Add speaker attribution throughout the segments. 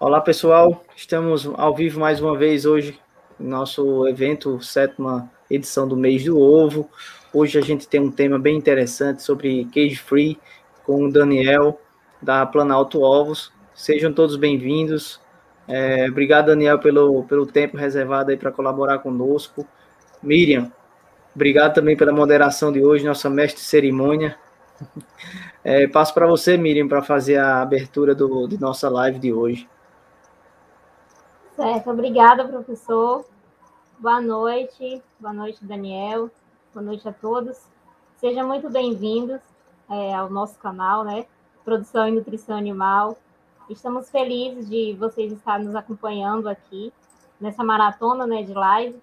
Speaker 1: Olá, pessoal. Estamos ao vivo mais uma vez hoje, nosso evento, sétima edição do mês do ovo. Hoje a gente tem um tema bem interessante sobre cage free com o Daniel da Planalto Ovos. Sejam todos bem-vindos. É, obrigado, Daniel, pelo, pelo tempo reservado aí para colaborar conosco. Miriam, obrigado também pela moderação de hoje, nossa mestre cerimônia. É, passo para você, Miriam, para fazer a abertura do, de nossa live de hoje.
Speaker 2: Certo, obrigada, professor. Boa noite, boa noite, Daniel. Boa noite a todos. Sejam muito bem-vindos é, ao nosso canal, né? Produção e Nutrição Animal. Estamos felizes de vocês estarem nos acompanhando aqui nessa maratona né, de live.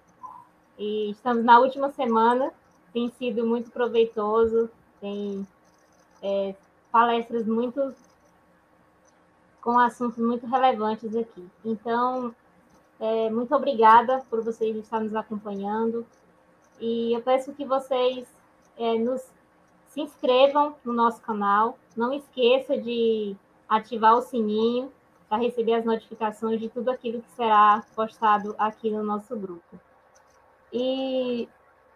Speaker 2: E estamos na última semana, tem sido muito proveitoso, tem é, palestras muito com assuntos muito relevantes aqui. Então, é, muito obrigada por vocês estarem nos acompanhando. E eu peço que vocês é, nos se inscrevam no nosso canal. Não esqueça de ativar o sininho para receber as notificações de tudo aquilo que será postado aqui no nosso grupo. E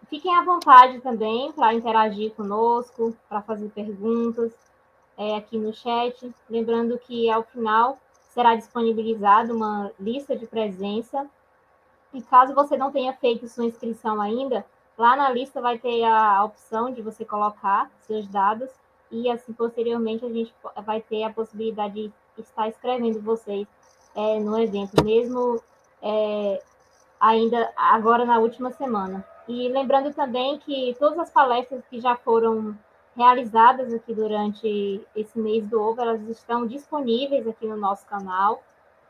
Speaker 2: fiquem à vontade também para interagir conosco, para fazer perguntas é, aqui no chat. Lembrando que ao final será disponibilizada uma lista de presença. E caso você não tenha feito sua inscrição ainda, lá na lista vai ter a opção de você colocar seus dados e assim posteriormente a gente vai ter a possibilidade de estar escrevendo vocês é, no evento, mesmo é, ainda agora na última semana. E lembrando também que todas as palestras que já foram realizadas aqui durante esse mês do ovo, elas estão disponíveis aqui no nosso canal.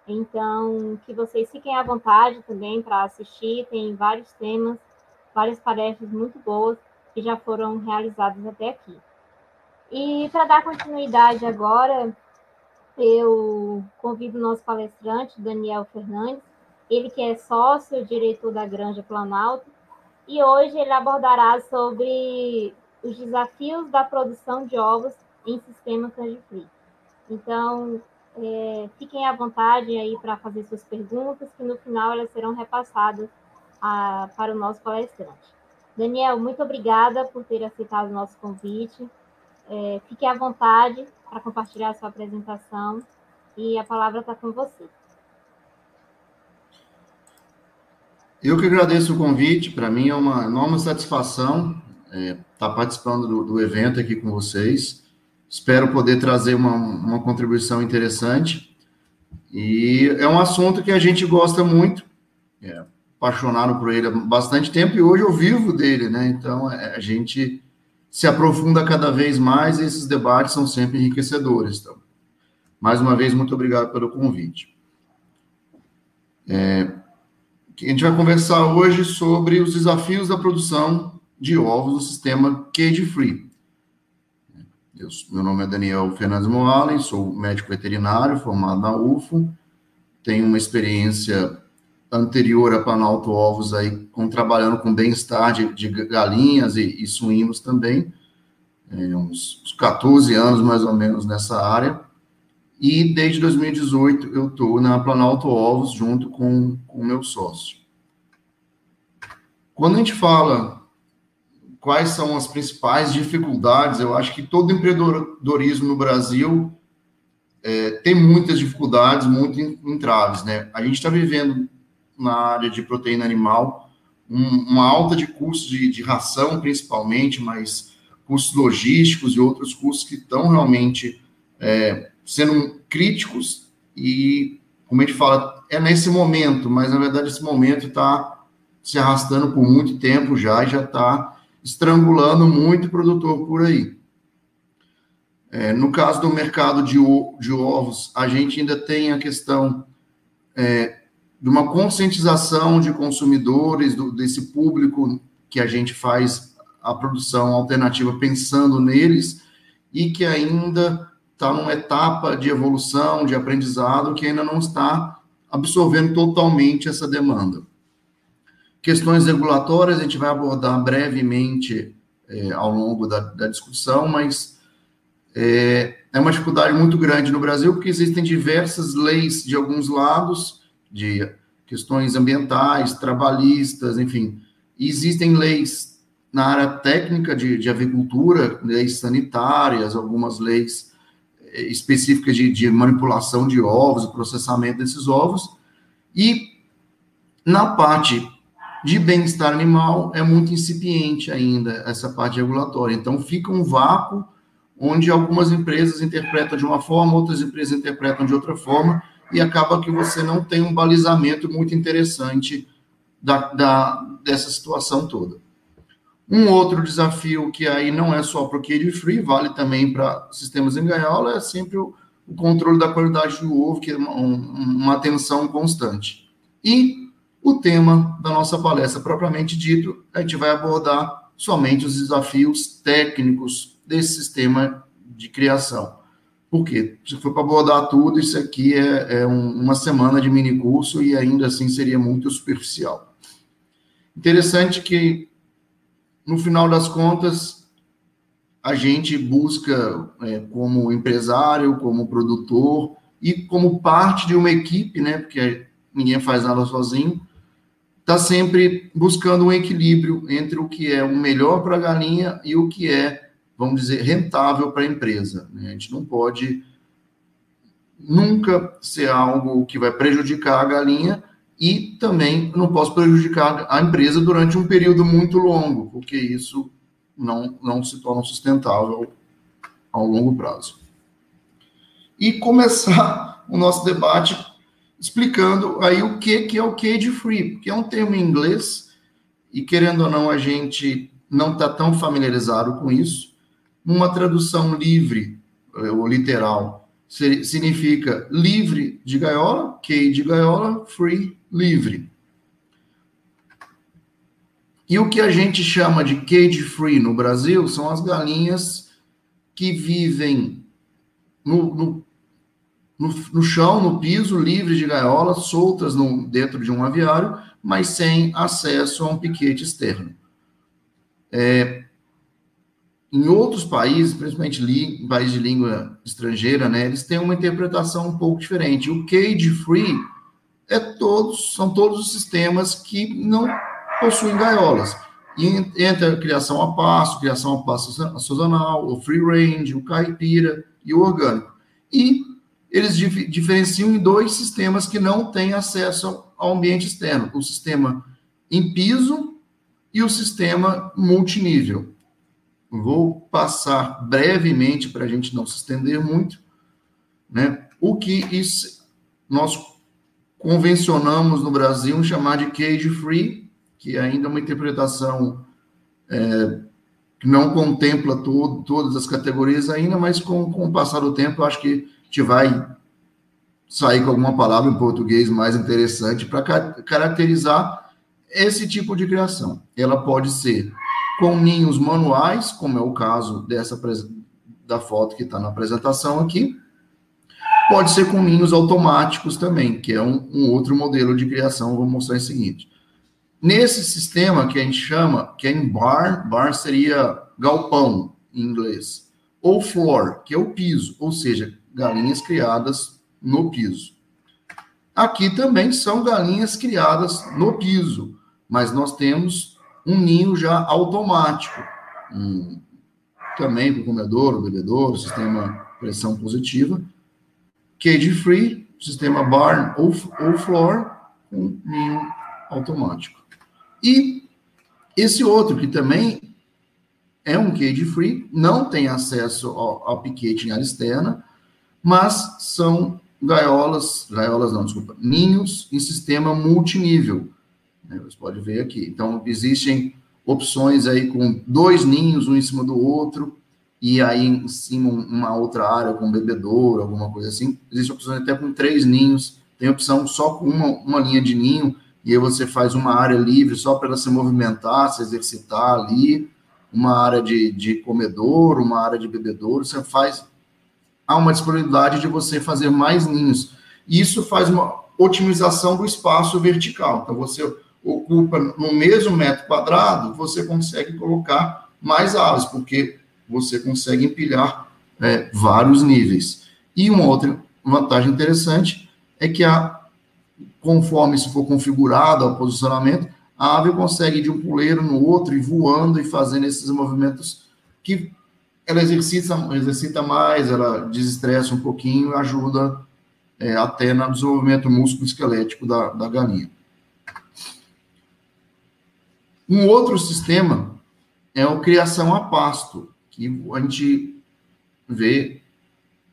Speaker 2: Então, que vocês fiquem à vontade também para assistir, tem vários temas, várias tarefas muito boas que já foram realizadas até aqui. E para dar continuidade agora, eu convido o nosso palestrante, Daniel Fernandes, ele que é sócio, diretor da Granja Planalto, e hoje ele abordará sobre os desafios da produção de ovos em sistema candy-free. Então, é, fiquem à vontade aí para fazer suas perguntas, que no final elas serão repassadas a, para o nosso palestrante. Daniel, muito obrigada por ter aceitado o nosso convite. É, fique à vontade para compartilhar a sua apresentação e a palavra está com você.
Speaker 3: Eu que agradeço o convite, para mim é uma enorme satisfação estar tá participando do, do, evento aqui com vocês. Espero poder trazer uma, uma contribuição interessante. E é um assunto que a gente gosta muito, é, apaixonado por ele há bastante tempo e hoje eu vivo dele, né? Então é, a gente se aprofunda cada vez mais e esses debates são sempre enriquecedores. Então, mais uma vez, muito obrigado pelo convite. É, a gente vai conversar hoje sobre os desafios da produção de ovos no sistema cage free. Eu, meu nome é Daniel Fernandes Moalen, sou médico veterinário formado na UFO, tenho uma experiência anterior a Planalto Ovos aí, com, trabalhando com bem-estar de, de, galinhas e, e suínos também, é, uns, uns 14 anos mais ou menos nessa área, e desde 2018 eu estou na Planalto Ovos junto com o meu sócio. Quando a gente fala quais são as principais dificuldades. Eu acho que todo empreendedorismo no Brasil é, tem muitas dificuldades, muitos entraves, né? A gente está vivendo na área de proteína animal um, uma alta de custos de, de, ração, principalmente, mas custos logísticos e outros custos que estão realmente é, sendo críticos e, como a gente fala, é nesse momento, mas na verdade esse momento está se arrastando por muito tempo já e já está estrangulando muito produtor por aí. É, no caso do mercado de, de, ovos, a gente ainda tem a questão é, de uma conscientização de consumidores, do, desse público que a gente faz a produção alternativa pensando neles, e que ainda está numa etapa de evolução, de aprendizado, que ainda não está absorvendo totalmente essa demanda. Questões regulatórias a gente vai abordar brevemente é, ao longo da, da discussão, mas é, é uma dificuldade muito grande no Brasil, porque existem diversas leis de alguns lados, de questões ambientais, trabalhistas, enfim. E existem leis na área técnica de, de avicultura, leis sanitárias, algumas leis eh, específicas de, de manipulação de ovos, processamento desses ovos. E na parte de bem-estar animal é muito incipiente ainda essa parte regulatória. Então fica um vácuo onde algumas empresas interpretam de uma forma, outras empresas interpretam de outra forma, e acaba que você não tem um balizamento muito interessante da, da dessa situação toda. Um outro desafio que aí não é só para o Cage Free, vale também para sistemas em gaiola, é sempre o, o, controle da qualidade do ovo, que é uma, uma atenção constante. E o tema da nossa palestra, propriamente dito, a gente vai abordar somente os desafios técnicos desse sistema de criação. Por quê? Se for para abordar tudo, isso aqui é, é um, uma semana de mini curso e ainda assim seria muito superficial. Interessante que, no final das contas, a gente busca, é, como empresário, como produtor e como parte de uma equipe, né? Porque ninguém faz nada sozinho, está sempre buscando um equilíbrio entre o que é o melhor para a galinha e o que é, vamos dizer, rentável para a empresa. Né? A gente não pode nunca ser algo que vai prejudicar a galinha e também não posso prejudicar a empresa durante um período muito longo, porque isso não, não se torna sustentável ao longo prazo. E começar o nosso debate explicando aí o que, que é o cage free, que é um termo em inglês, e querendo ou não, a gente não está tão familiarizado com isso. Uma tradução livre, eh, ou literal, significa livre de gaiola, cage de gaiola, free, livre. E o que a gente chama de cage free no Brasil são as galinhas que vivem no, no no, no chão, no piso, livres de gaiolas, soltas no, dentro de um aviário, mas sem acesso a um piquete externo. É, em outros países, principalmente li, países de língua estrangeira, né, eles têm uma interpretação um pouco diferente. O cage free é todos, são todos os sistemas que não possuem gaiolas. E entre a criação a passo, criação a passo sazonal, o free range, o caipira e o orgânico. E eles dif diferenciam em dois sistemas que não têm acesso ao ambiente externo: o sistema em piso e o sistema multinível. Vou passar brevemente para a gente não se estender muito, né? O que isso, nós convencionamos no Brasil chamar de cage free, que é ainda é uma interpretação é, que não contempla todas as categorias ainda, mas com, com o passar do tempo, acho que gente vai sair com alguma palavra em português mais interessante para caracterizar esse tipo de criação. Ela pode ser com ninhos manuais, como é o caso dessa da foto que está na apresentação aqui. Pode ser com ninhos automáticos também, que é um, um outro modelo de criação. Vou mostrar em seguinte. Nesse sistema que a gente chama, que é em barn, barn seria galpão em inglês, ou floor, que é o piso, ou seja, galinhas criadas no piso. Aqui também são galinhas criadas no piso, mas nós temos um ninho já automático, um, também para o comedor, bebedouro, sistema pressão positiva, cage free, sistema barn ou, ou floor, com ninho automático. E esse outro que também é um cage free, não tem acesso ao, ao piquete em área externa, mas são gaiolas, gaiolas não, desculpa, ninhos em sistema multinível. Né? Você pode ver aqui. Então, existem opções aí com dois ninhos, um em cima do outro, e aí em cima uma outra área com bebedouro, alguma coisa assim. Existem opções até com três ninhos, tem opção só com uma, uma linha de ninho, e aí você faz uma área livre só para ela se movimentar, se exercitar ali, uma área de, de comedouro, uma área de bebedouro, você faz há uma disponibilidade de você fazer mais ninhos. Isso faz uma otimização do espaço vertical. Então, você ocupa no mesmo metro quadrado, você consegue colocar mais aves, porque você consegue empilhar é, vários níveis. E uma outra vantagem interessante é que, a, conforme se for configurado o posicionamento, a ave consegue ir de um puleiro no outro e voando e fazendo esses movimentos que ela exercita, exercita mais, ela desestressa um pouquinho e ajuda é, até no desenvolvimento músculo-esquelético da, da galinha. Um outro sistema é a criação a pasto, que a gente vê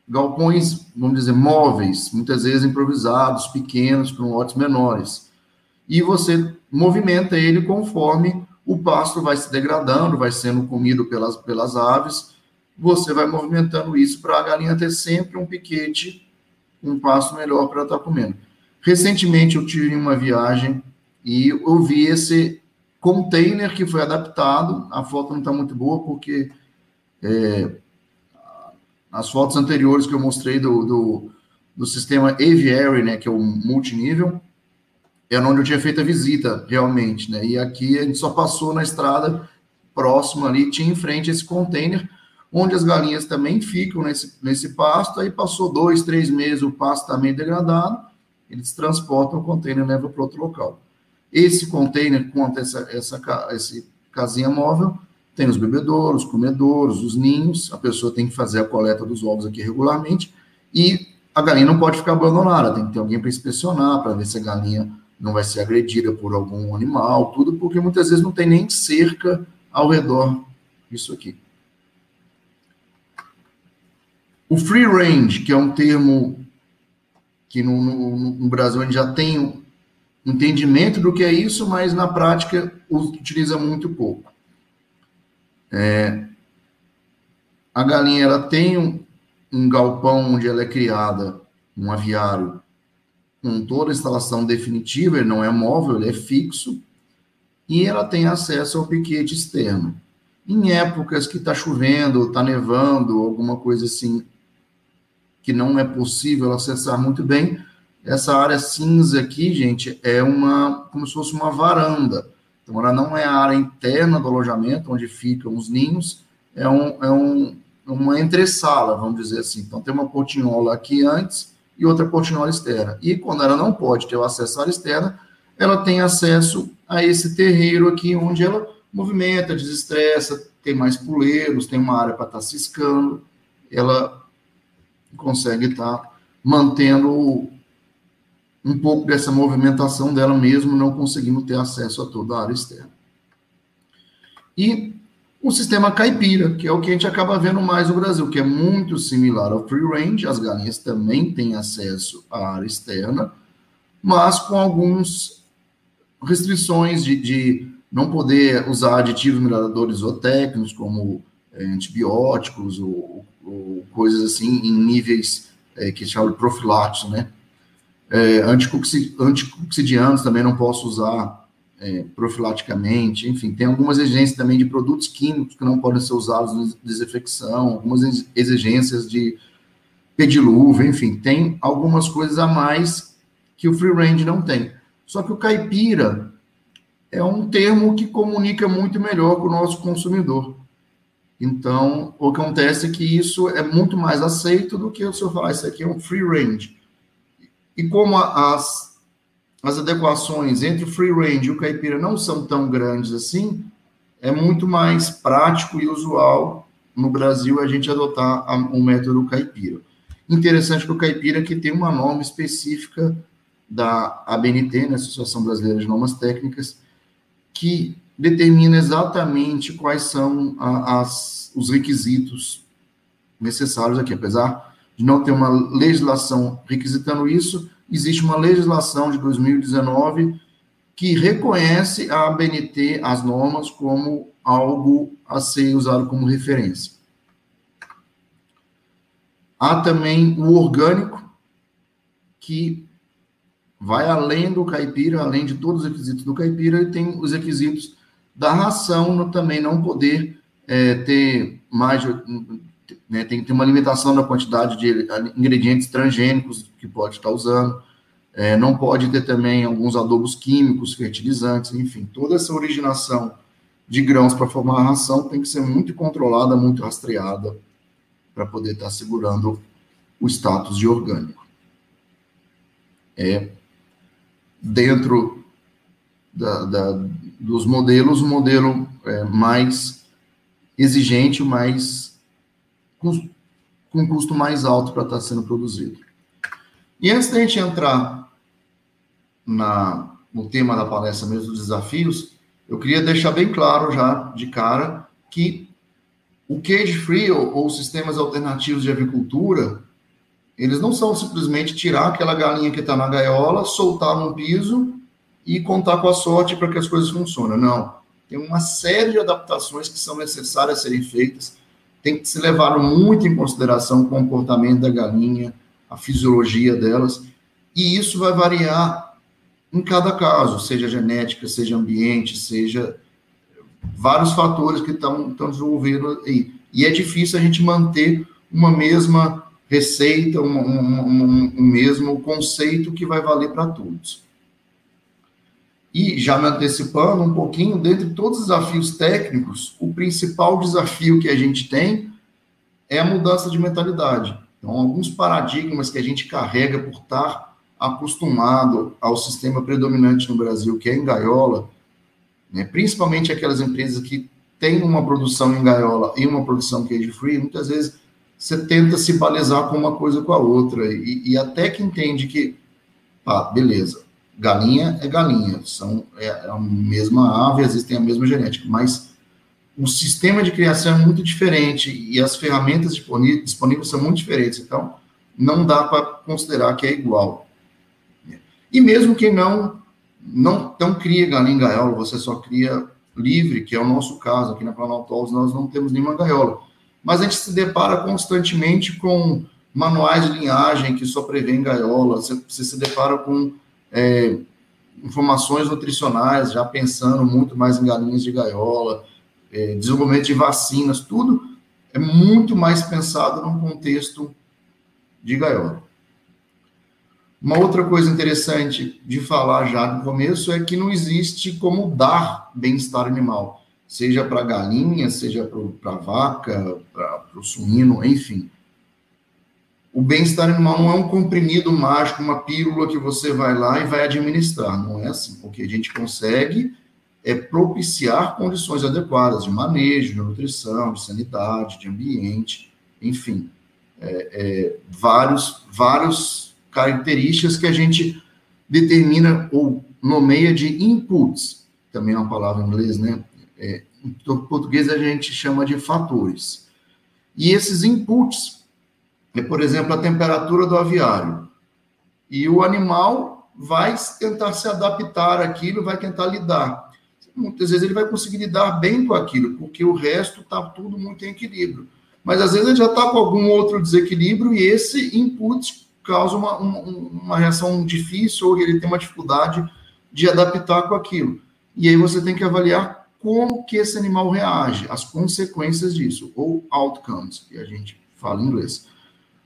Speaker 3: galpões, vamos dizer, móveis, muitas vezes improvisados, pequenos, para lotes menores. E você movimenta ele conforme o pasto vai se degradando, vai sendo comido pelas, pelas aves, você vai movimentando isso para a galinha ter sempre um piquete, um pasto melhor para estar tá comendo. Recentemente eu tive uma viagem e eu vi esse container que foi adaptado, a foto não está muito boa porque é, as fotos anteriores que eu mostrei do, do, do sistema Aviary, né, que é o multinível, era onde eu tinha feito a visita, realmente, né, e aqui a gente só passou na estrada próxima ali, tinha em frente esse container, onde as galinhas também ficam nesse, nesse pasto, aí passou dois, três meses, o pasto também tá degradado, eles transportam o container e levam para outro local. Esse container conta essa, essa, essa casinha móvel, tem os bebedouros, os comedouros, os ninhos, a pessoa tem que fazer a coleta dos ovos aqui regularmente, e a galinha não pode ficar abandonada, tem que ter alguém para inspecionar, para ver se a galinha não vai ser agredida por algum animal, tudo, porque muitas vezes não tem nem cerca ao redor disso aqui. O free range, que é um termo que no, no, no Brasil a gente já tem um entendimento do que é isso, mas na prática utiliza muito pouco. É, a galinha ela tem um, um galpão onde ela é criada, um aviário, com toda a instalação definitiva, ele não é móvel, ele é fixo, e ela tem acesso ao piquete externo. Em épocas que está chovendo, está nevando, alguma coisa assim, que não é possível acessar muito bem, essa área cinza aqui, gente, é uma como se fosse uma varanda. Então, ela não é a área interna do alojamento, onde ficam os ninhos, é, um, é um, uma entresala, vamos dizer assim. Então, tem uma portinhola aqui antes e outra portinhola externa. E quando ela não pode ter o acesso à área externa, ela tem acesso a esse terreiro aqui, onde ela movimenta, desestressa, tem mais puleiros, tem uma área para estar tá ciscando, ela consegue estar tá mantendo um pouco dessa movimentação dela mesmo, não conseguindo ter acesso a toda a área externa. E o sistema caipira, que é o que a gente acaba vendo mais no Brasil, que é muito similar ao free range, as galinhas também têm acesso à área externa, mas com algumas restrições de, de não poder usar aditivos melhoradores zootécnicos, como é, antibióticos ou, ou, coisas assim, em níveis é, que chamam de profiláticos, né? É, também não posso usar é, profilaticamente, enfim, tem algumas exigências também de produtos químicos que não podem ser usados na desinfecção, algumas exigências de pediluva, enfim, tem algumas coisas a mais que o free range não tem. Só que o caipira é um termo que comunica muito melhor com o nosso consumidor. Então, o que acontece é que isso é muito mais aceito do que o senhor falar, isso aqui é um free range. E como as, as adequações entre o free range e o caipira não são tão grandes assim, é muito mais prático e usual no Brasil a gente adotar o método caipira. Interessante que o caipira que tem uma norma específica da ABNT, né, Associação Brasileira de Normas Técnicas, que determina exatamente quais são a, as, os requisitos necessários aqui. Apesar de não ter uma legislação requisitando isso, existe uma legislação de 2019 que reconhece a ABNT, as normas, como algo a ser usado como referência. Há também o orgânico, que vai além do caipira, além de todos os requisitos do caipira, e tem os requisitos da ração também não poder é, ter mais né, tem que ter uma limitação da quantidade de ingredientes transgênicos que pode estar usando. É, não pode ter também alguns adubos químicos, fertilizantes, enfim, toda essa originação de grãos para formar a ração tem que ser muito controlada, muito rastreada para poder estar segurando o status de orgânico. É dentro da, da, dos modelos, o modelo é, mais exigente, mais com, com custo mais alto para estar tá sendo produzido. E antes da gente entrar na, no tema da palestra mesmo, dos desafios, eu queria deixar bem claro já de cara que o cage free ou, ou sistemas alternativos de avicultura, eles não são simplesmente tirar aquela galinha que está na gaiola, soltar no piso e contar com a sorte para que as coisas funcionem. Não. Tem uma série de adaptações que são necessárias a serem feitas. Tem que se levar muito em consideração o comportamento da galinha, a fisiologia delas, e isso vai variar em cada caso, seja genética, seja ambiente, seja vários fatores que estão desenvolvendo aí. E é difícil a gente manter uma mesma receita, um, um, um, um mesmo conceito que vai valer para todos. E já me antecipando um pouquinho, dentre todos os desafios técnicos, o principal desafio que a gente tem é a mudança de mentalidade. Então, alguns paradigmas que a gente carrega por estar acostumado ao sistema predominante no Brasil, que é em gaiola, né, principalmente aquelas empresas que têm uma produção em gaiola e uma produção cage free, muitas vezes você tenta se balizar com uma coisa com a outra, e, e até que entende que, pá, beleza, galinha é galinha, são é a mesma ave, existem a mesma genética, mas o sistema de criação é muito diferente e as ferramentas disponíveis são muito diferentes. Então, não dá para considerar que é igual. E mesmo que não não, não cria galinha em gaiola, você só cria livre, que é o nosso caso. Aqui na Planaltos nós não temos nenhuma gaiola. Mas a gente se depara constantemente com manuais de linhagem que só prevêem gaiola, você, você se depara com é, informações nutricionais, já pensando muito mais em galinhas de gaiola, é, desenvolvimento de vacinas, tudo é muito mais pensado num contexto de gaiola. Uma outra coisa interessante de falar já no começo é que não existe como dar bem-estar animal, seja para galinha, seja para vaca, para o suíno, enfim. O bem-estar animal não é um comprimido mágico, uma pílula que você vai lá e vai administrar. Não é assim. O que a gente consegue é propiciar condições adequadas de manejo, de nutrição, de sanidade, de ambiente, enfim, é, é, vários, vários características que a gente determina ou nomeia de inputs, também é uma palavra em inglês, né? É, em português a gente chama de fatores. E esses inputs é, por exemplo, a temperatura do aviário. E o animal vai tentar se adaptar àquilo, vai tentar lidar muitas vezes ele vai conseguir lidar bem com aquilo, porque o resto está tudo muito em equilíbrio. Mas às vezes ele já está com algum outro desequilíbrio e esse input causa uma, uma, uma, reação difícil ou ele tem uma dificuldade de adaptar com aquilo. E aí você tem que avaliar como que esse animal reage, as consequências disso, ou outcomes, que a gente fala em inglês.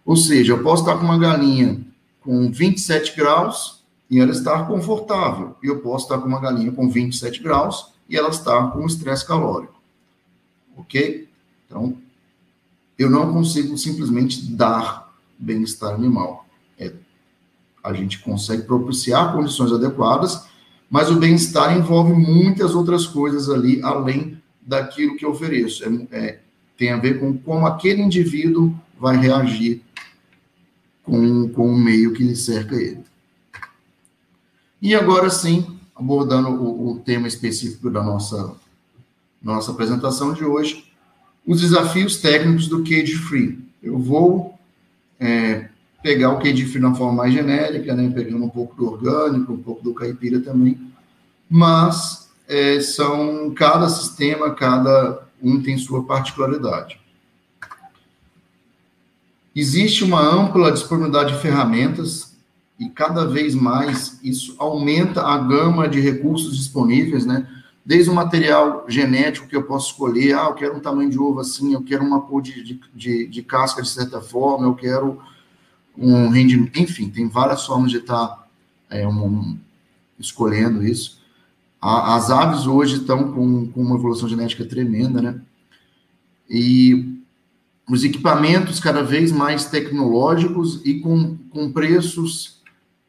Speaker 3: Ou seja, eu posso estar com uma galinha com 27 graus e ela estar confortável. E eu posso estar com uma galinha com 27 graus e ela estar com estresse calórico. Ok? Então, eu não consigo simplesmente dar bem-estar animal. É, a gente consegue propiciar condições adequadas, mas o bem-estar envolve muitas outras coisas ali, além daquilo que eu ofereço. É, é, tem a ver com como aquele indivíduo vai reagir com, com o meio que lhe cerca ele. E agora sim, abordando o, o tema específico da nossa, nossa apresentação de hoje, os desafios técnicos do Cage Free. Eu vou é, pegar o Cage Free na forma mais genérica, né, pegando um pouco do orgânico, um pouco do caipira também, mas é, são cada sistema, cada um tem sua particularidade. Existe uma ampla disponibilidade de ferramentas e cada vez mais isso aumenta a gama de recursos disponíveis, né? Desde o material genético que eu posso escolher, ah, eu quero um tamanho de ovo assim, eu quero uma cor de, de, de casca de certa forma, eu quero um rendimento, enfim, tem várias formas de estar é, um, escolhendo isso. A, as aves hoje estão com, com uma evolução genética tremenda, né? E os equipamentos cada vez mais tecnológicos e com, com preços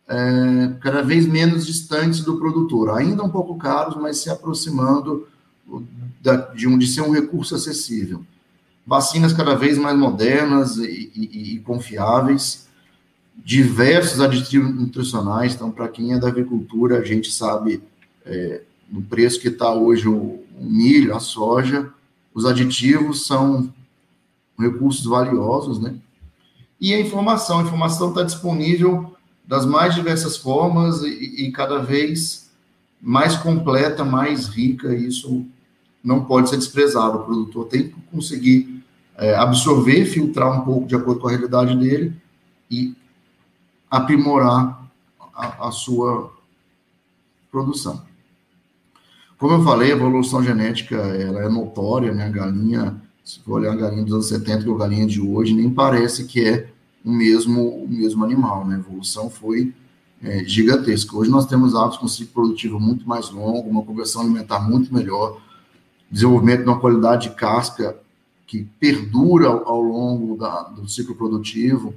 Speaker 3: é, cada vez menos distantes do produtor, ainda um pouco caros, mas se aproximando da, de, um, de ser um recurso acessível. Vacinas cada vez mais modernas e, e, e confiáveis, diversos aditivos nutricionais. Então, para quem é da agricultura, a gente sabe é, no preço que está hoje o, o, milho, a soja, os aditivos são recursos valiosos, né? E a informação, a informação está disponível das mais diversas formas e, e, cada vez mais completa, mais rica. Isso não pode ser desprezado. O produtor tem que conseguir é, absorver, filtrar um pouco de acordo com a realidade dele e aprimorar a, a sua produção. Como eu falei, a evolução genética ela é notória, né? A galinha, se for olhar a galinha dos anos 70 com a galinha de hoje, nem parece que é o mesmo, o mesmo animal, né? A evolução foi é, gigantesca. Hoje nós temos aves com ciclo produtivo muito mais longo, uma conversão alimentar muito melhor, desenvolvimento de uma qualidade de casca que perdura ao longo da, do ciclo produtivo,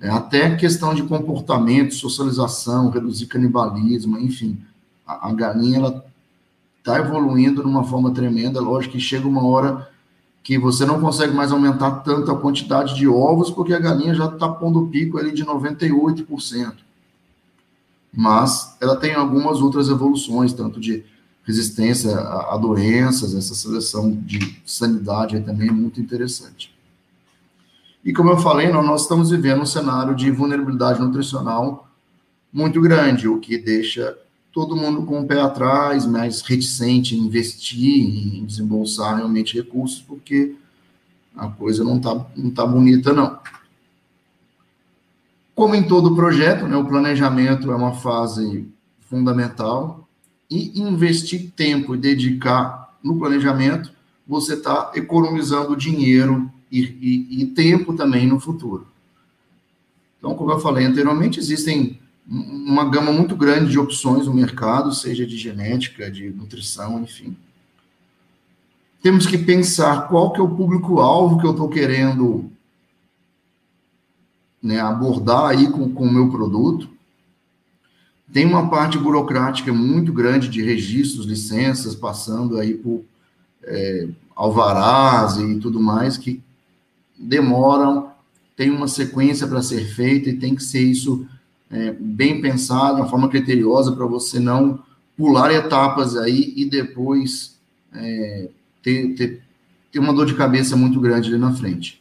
Speaker 3: é, até questão de comportamento, socialização, reduzir canibalismo, enfim. A, a galinha, ela está evoluindo de uma forma tremenda. Lógico que chega uma hora que você não consegue mais aumentar tanto a quantidade de ovos, porque a galinha já está pondo o pico ali de 98%. Mas ela tem algumas outras evoluções, tanto de resistência a, a doenças, essa seleção de sanidade também é muito interessante. E como eu falei, nós estamos vivendo um cenário de vulnerabilidade nutricional muito grande, o que deixa todo mundo com o pé atrás, mais reticente em investir, em desembolsar realmente recursos, porque a coisa não está não tá bonita, não. Como em todo projeto, né, o planejamento é uma fase fundamental, e investir tempo e dedicar no planejamento, você está economizando dinheiro e, e, e tempo também no futuro. Então, como eu falei anteriormente, existem uma gama muito grande de opções no mercado, seja de genética, de nutrição, enfim. Temos que pensar qual que é o público-alvo que eu estou querendo né, abordar aí com o meu produto. Tem uma parte burocrática muito grande de registros, licenças, passando aí por é, alvarás e tudo mais, que demoram, tem uma sequência para ser feita e tem que ser isso é, bem pensado, de uma forma criteriosa, para você não pular etapas aí e depois é, ter, ter, ter uma dor de cabeça muito grande ali na frente.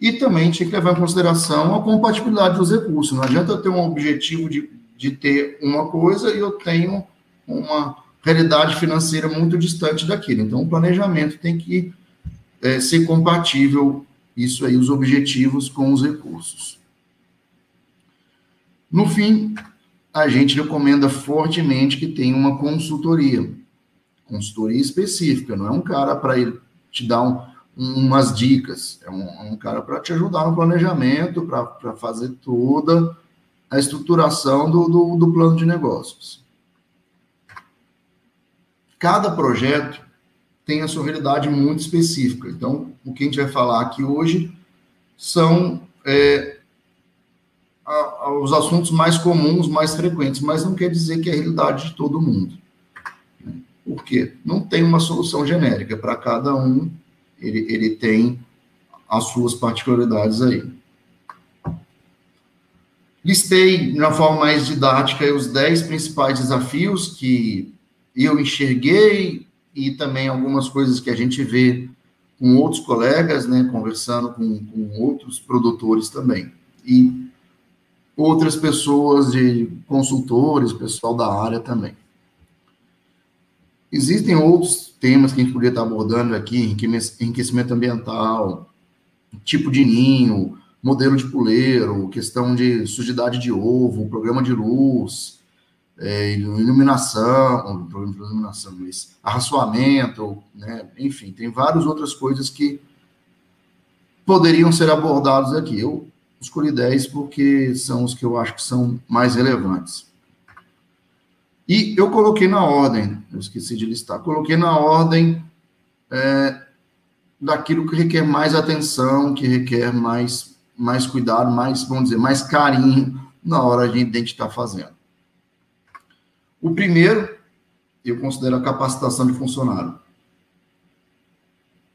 Speaker 3: E também tinha que levar em consideração a compatibilidade dos recursos. Não adianta eu ter um objetivo de, de ter uma coisa e eu tenho uma realidade financeira muito distante daquilo. Então, o planejamento tem que é, ser compatível, isso aí, os objetivos com os recursos. No fim, a gente recomenda fortemente que tenha uma consultoria, consultoria específica, não é um cara para te dar um, umas dicas, é um, é um cara para te ajudar no planejamento, para fazer toda a estruturação do, do, do plano de negócios. Cada projeto tem a sua realidade muito específica. Então, o que a gente vai falar aqui hoje são é, os assuntos mais comuns, mais frequentes, mas não quer dizer que é a realidade de todo mundo. Né? Por quê? Não tem uma solução genérica. Para cada um, ele, ele tem as suas particularidades aí. Listei, de uma forma mais didática, os 10 principais desafios que eu enxerguei e também algumas coisas que a gente vê com outros colegas, né, conversando com, com outros produtores também. E outras pessoas de consultores, pessoal da área também. Existem outros temas que a gente poderia estar abordando aqui, enriquecimento ambiental, tipo de ninho, modelo de puleiro, questão de sujidade de ovo, programa de luz, é, iluminação, programa de iluminação, mas arraçoamento, né? enfim, tem várias outras coisas que poderiam ser abordados aqui. Eu escolhi 10 porque são os que eu acho que são mais relevantes. E eu coloquei na ordem, eu esqueci de listar, coloquei na ordem é, daquilo que requer mais atenção, que requer mais, mais cuidado, mais, vamos dizer, mais carinho na hora de a gente estar fazendo. O primeiro, eu considero a capacitação de funcionário.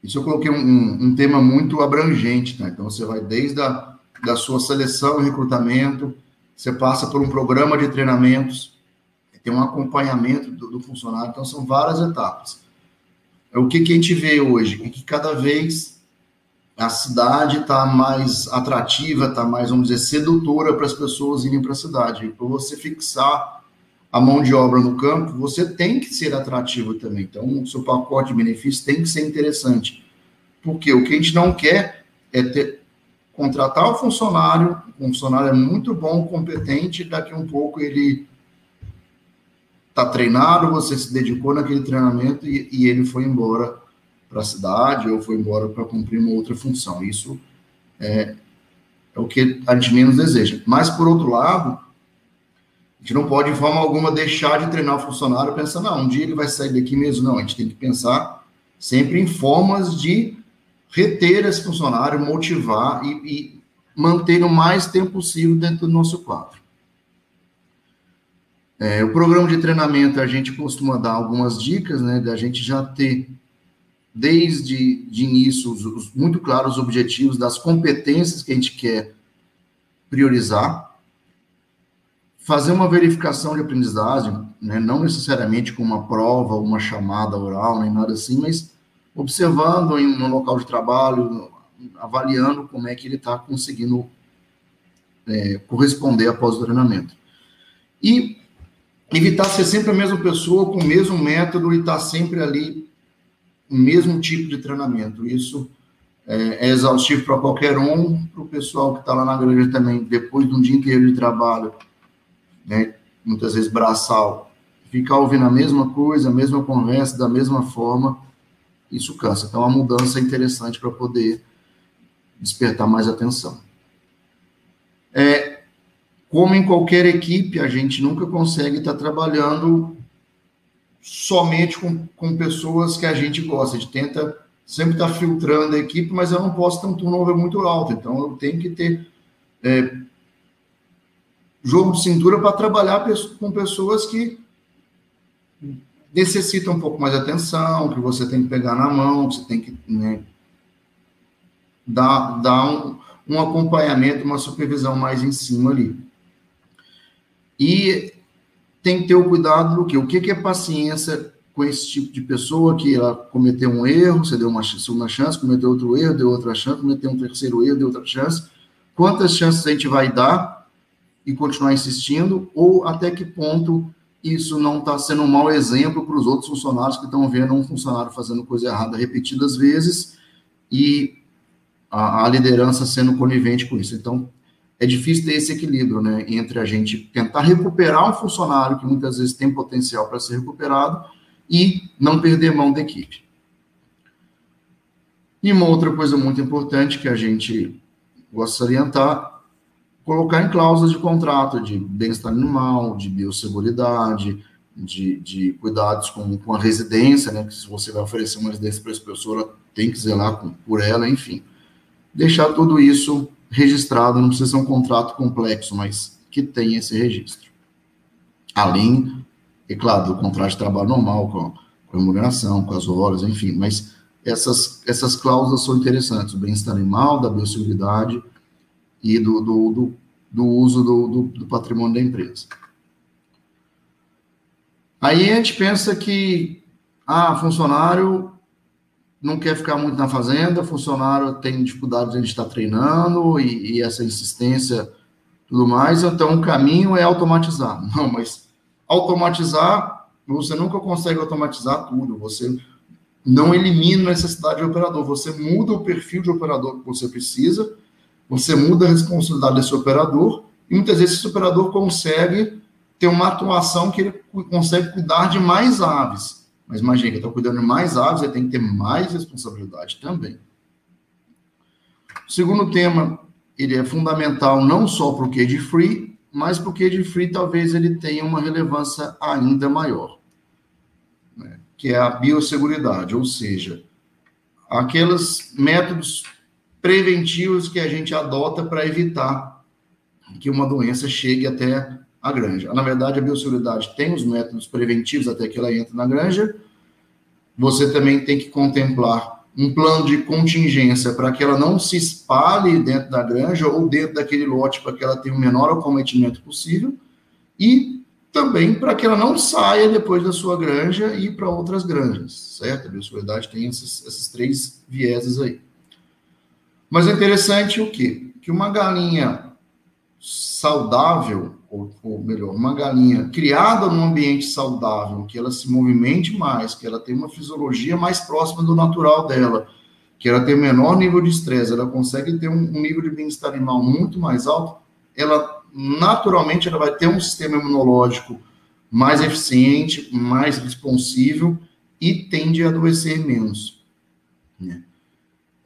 Speaker 3: Isso eu coloquei um, um, um tema muito abrangente, tá? Então, você vai desde a da sua seleção e recrutamento, você passa por um programa de treinamentos, tem um acompanhamento do, do funcionário, então são várias etapas. O que, que a gente vê hoje? É que cada vez a cidade está mais atrativa, está mais, vamos dizer, sedutora para as pessoas irem para a cidade. Para você fixar a mão de obra no campo, você tem que ser atrativo também. Então, o seu pacote de benefícios tem que ser interessante. Porque o que a gente não quer é ter, contratar o funcionário, o funcionário é muito bom, competente, daqui um pouco ele está treinado, você se dedicou naquele treinamento e, e ele foi embora para a cidade ou foi embora para cumprir uma outra função. Isso é, é, o que a gente menos deseja. Mas, por outro lado, a gente não pode, de forma alguma, deixar de treinar o funcionário pensando, não, um dia ele vai sair daqui mesmo. Não, a gente tem que pensar sempre em formas de reter esse funcionário, motivar e, e manter o mais tempo possível dentro do nosso quadro. É, o programa de treinamento, a gente costuma dar algumas dicas, né, da gente já ter, desde de início, os, os, muito claros os objetivos das competências que a gente quer priorizar, fazer uma verificação de aprendizagem, né, não necessariamente com uma prova, uma chamada oral, nem nada assim, mas observando em um local de trabalho, avaliando como é que ele está conseguindo é, corresponder após o treinamento. E evitar ser sempre a mesma pessoa com o mesmo método e estar tá sempre ali o mesmo tipo de treinamento. Isso é, é exaustivo para qualquer um, para o pessoal que está lá na granja também, depois de um dia inteiro de trabalho, né, muitas vezes braçal, ficar ouvindo a mesma coisa, a mesma conversa, da mesma forma, isso cansa. Então, é uma mudança interessante para poder despertar mais atenção. É, como em qualquer equipe, a gente nunca consegue estar tá trabalhando somente com, com pessoas que a gente gosta. A gente tenta sempre estar tá filtrando a equipe, mas eu não posso ter um turnover muito alto. Então, eu tenho que ter é, jogo de cintura para trabalhar com pessoas que necessita um pouco mais de atenção, que você tem que pegar na mão, você tem que né, dar, dar um, um acompanhamento, uma supervisão mais em cima ali. E tem que ter o cuidado do que? O que, que é paciência com esse tipo de pessoa que ela cometeu um erro, você deu uma segunda chance, cometeu outro erro, deu outra chance, cometeu um terceiro erro, deu outra chance. Quantas chances a gente vai dar e continuar insistindo, ou até que ponto isso não está sendo um mau exemplo para os outros funcionários que estão vendo um funcionário fazendo coisa errada repetidas vezes e a, a, liderança sendo conivente com isso. Então, é difícil ter esse equilíbrio, né, entre a gente tentar recuperar um funcionário que muitas vezes tem potencial para ser recuperado e não perder mão da equipe. E uma outra coisa muito importante que a gente gosta de salientar colocar em cláusulas de contrato de bem-estar animal, de biosseguridade, de, de cuidados com, com a residência, né? Que se você vai oferecer uma residência para essa pessoa, tem que zelar com, por ela, enfim. Deixar tudo isso registrado, não precisa ser um contrato complexo, mas que tenha esse registro. Além, é claro, do contrato de trabalho normal, com a, com a remuneração, com as horas, enfim, mas essas, essas cláusulas são interessantes, o bem-estar animal, da biosseguridade, e do, do, do, do uso do, do, patrimônio da empresa. Aí a gente pensa que, ah, funcionário não quer ficar muito na fazenda, funcionário tem dificuldade de estar treinando e, e, essa insistência tudo mais, então o caminho é automatizar. Não, mas automatizar, você nunca consegue automatizar tudo, você não elimina a necessidade de operador, você muda o perfil de operador que você precisa você muda a responsabilidade desse operador e muitas vezes esse operador consegue ter uma atuação que ele consegue cuidar de mais aves. Mas imagina, ele está cuidando de mais aves, ele tem que ter mais responsabilidade também. O segundo tema, ele é fundamental não só para o cage free, mas para o cage free talvez ele tenha uma relevância ainda maior, né? que é a biosseguridade, ou seja, aqueles métodos preventivos que a gente adota para evitar que uma doença chegue até a granja. Na verdade, a biosseguridade tem os métodos preventivos até que ela entre na granja. Você também tem que contemplar um plano de contingência para que ela não se espalhe dentro da granja ou dentro daquele lote para que ela tenha o menor acometimento possível e também para que ela não saia depois da sua granja e para outras granjas, certo? A biosseguridade tem esses, esses três vieses aí. Mas é interessante o quê? Que uma galinha saudável, ou, ou, melhor, uma galinha criada num ambiente saudável, que ela se movimente mais, que ela tenha uma fisiologia mais próxima do natural dela, que ela tenha menor nível de estresse, ela consegue ter um, um nível de bem-estar animal muito mais alto, ela naturalmente ela vai ter um sistema imunológico mais eficiente, mais responsivo e tende a adoecer menos. Né?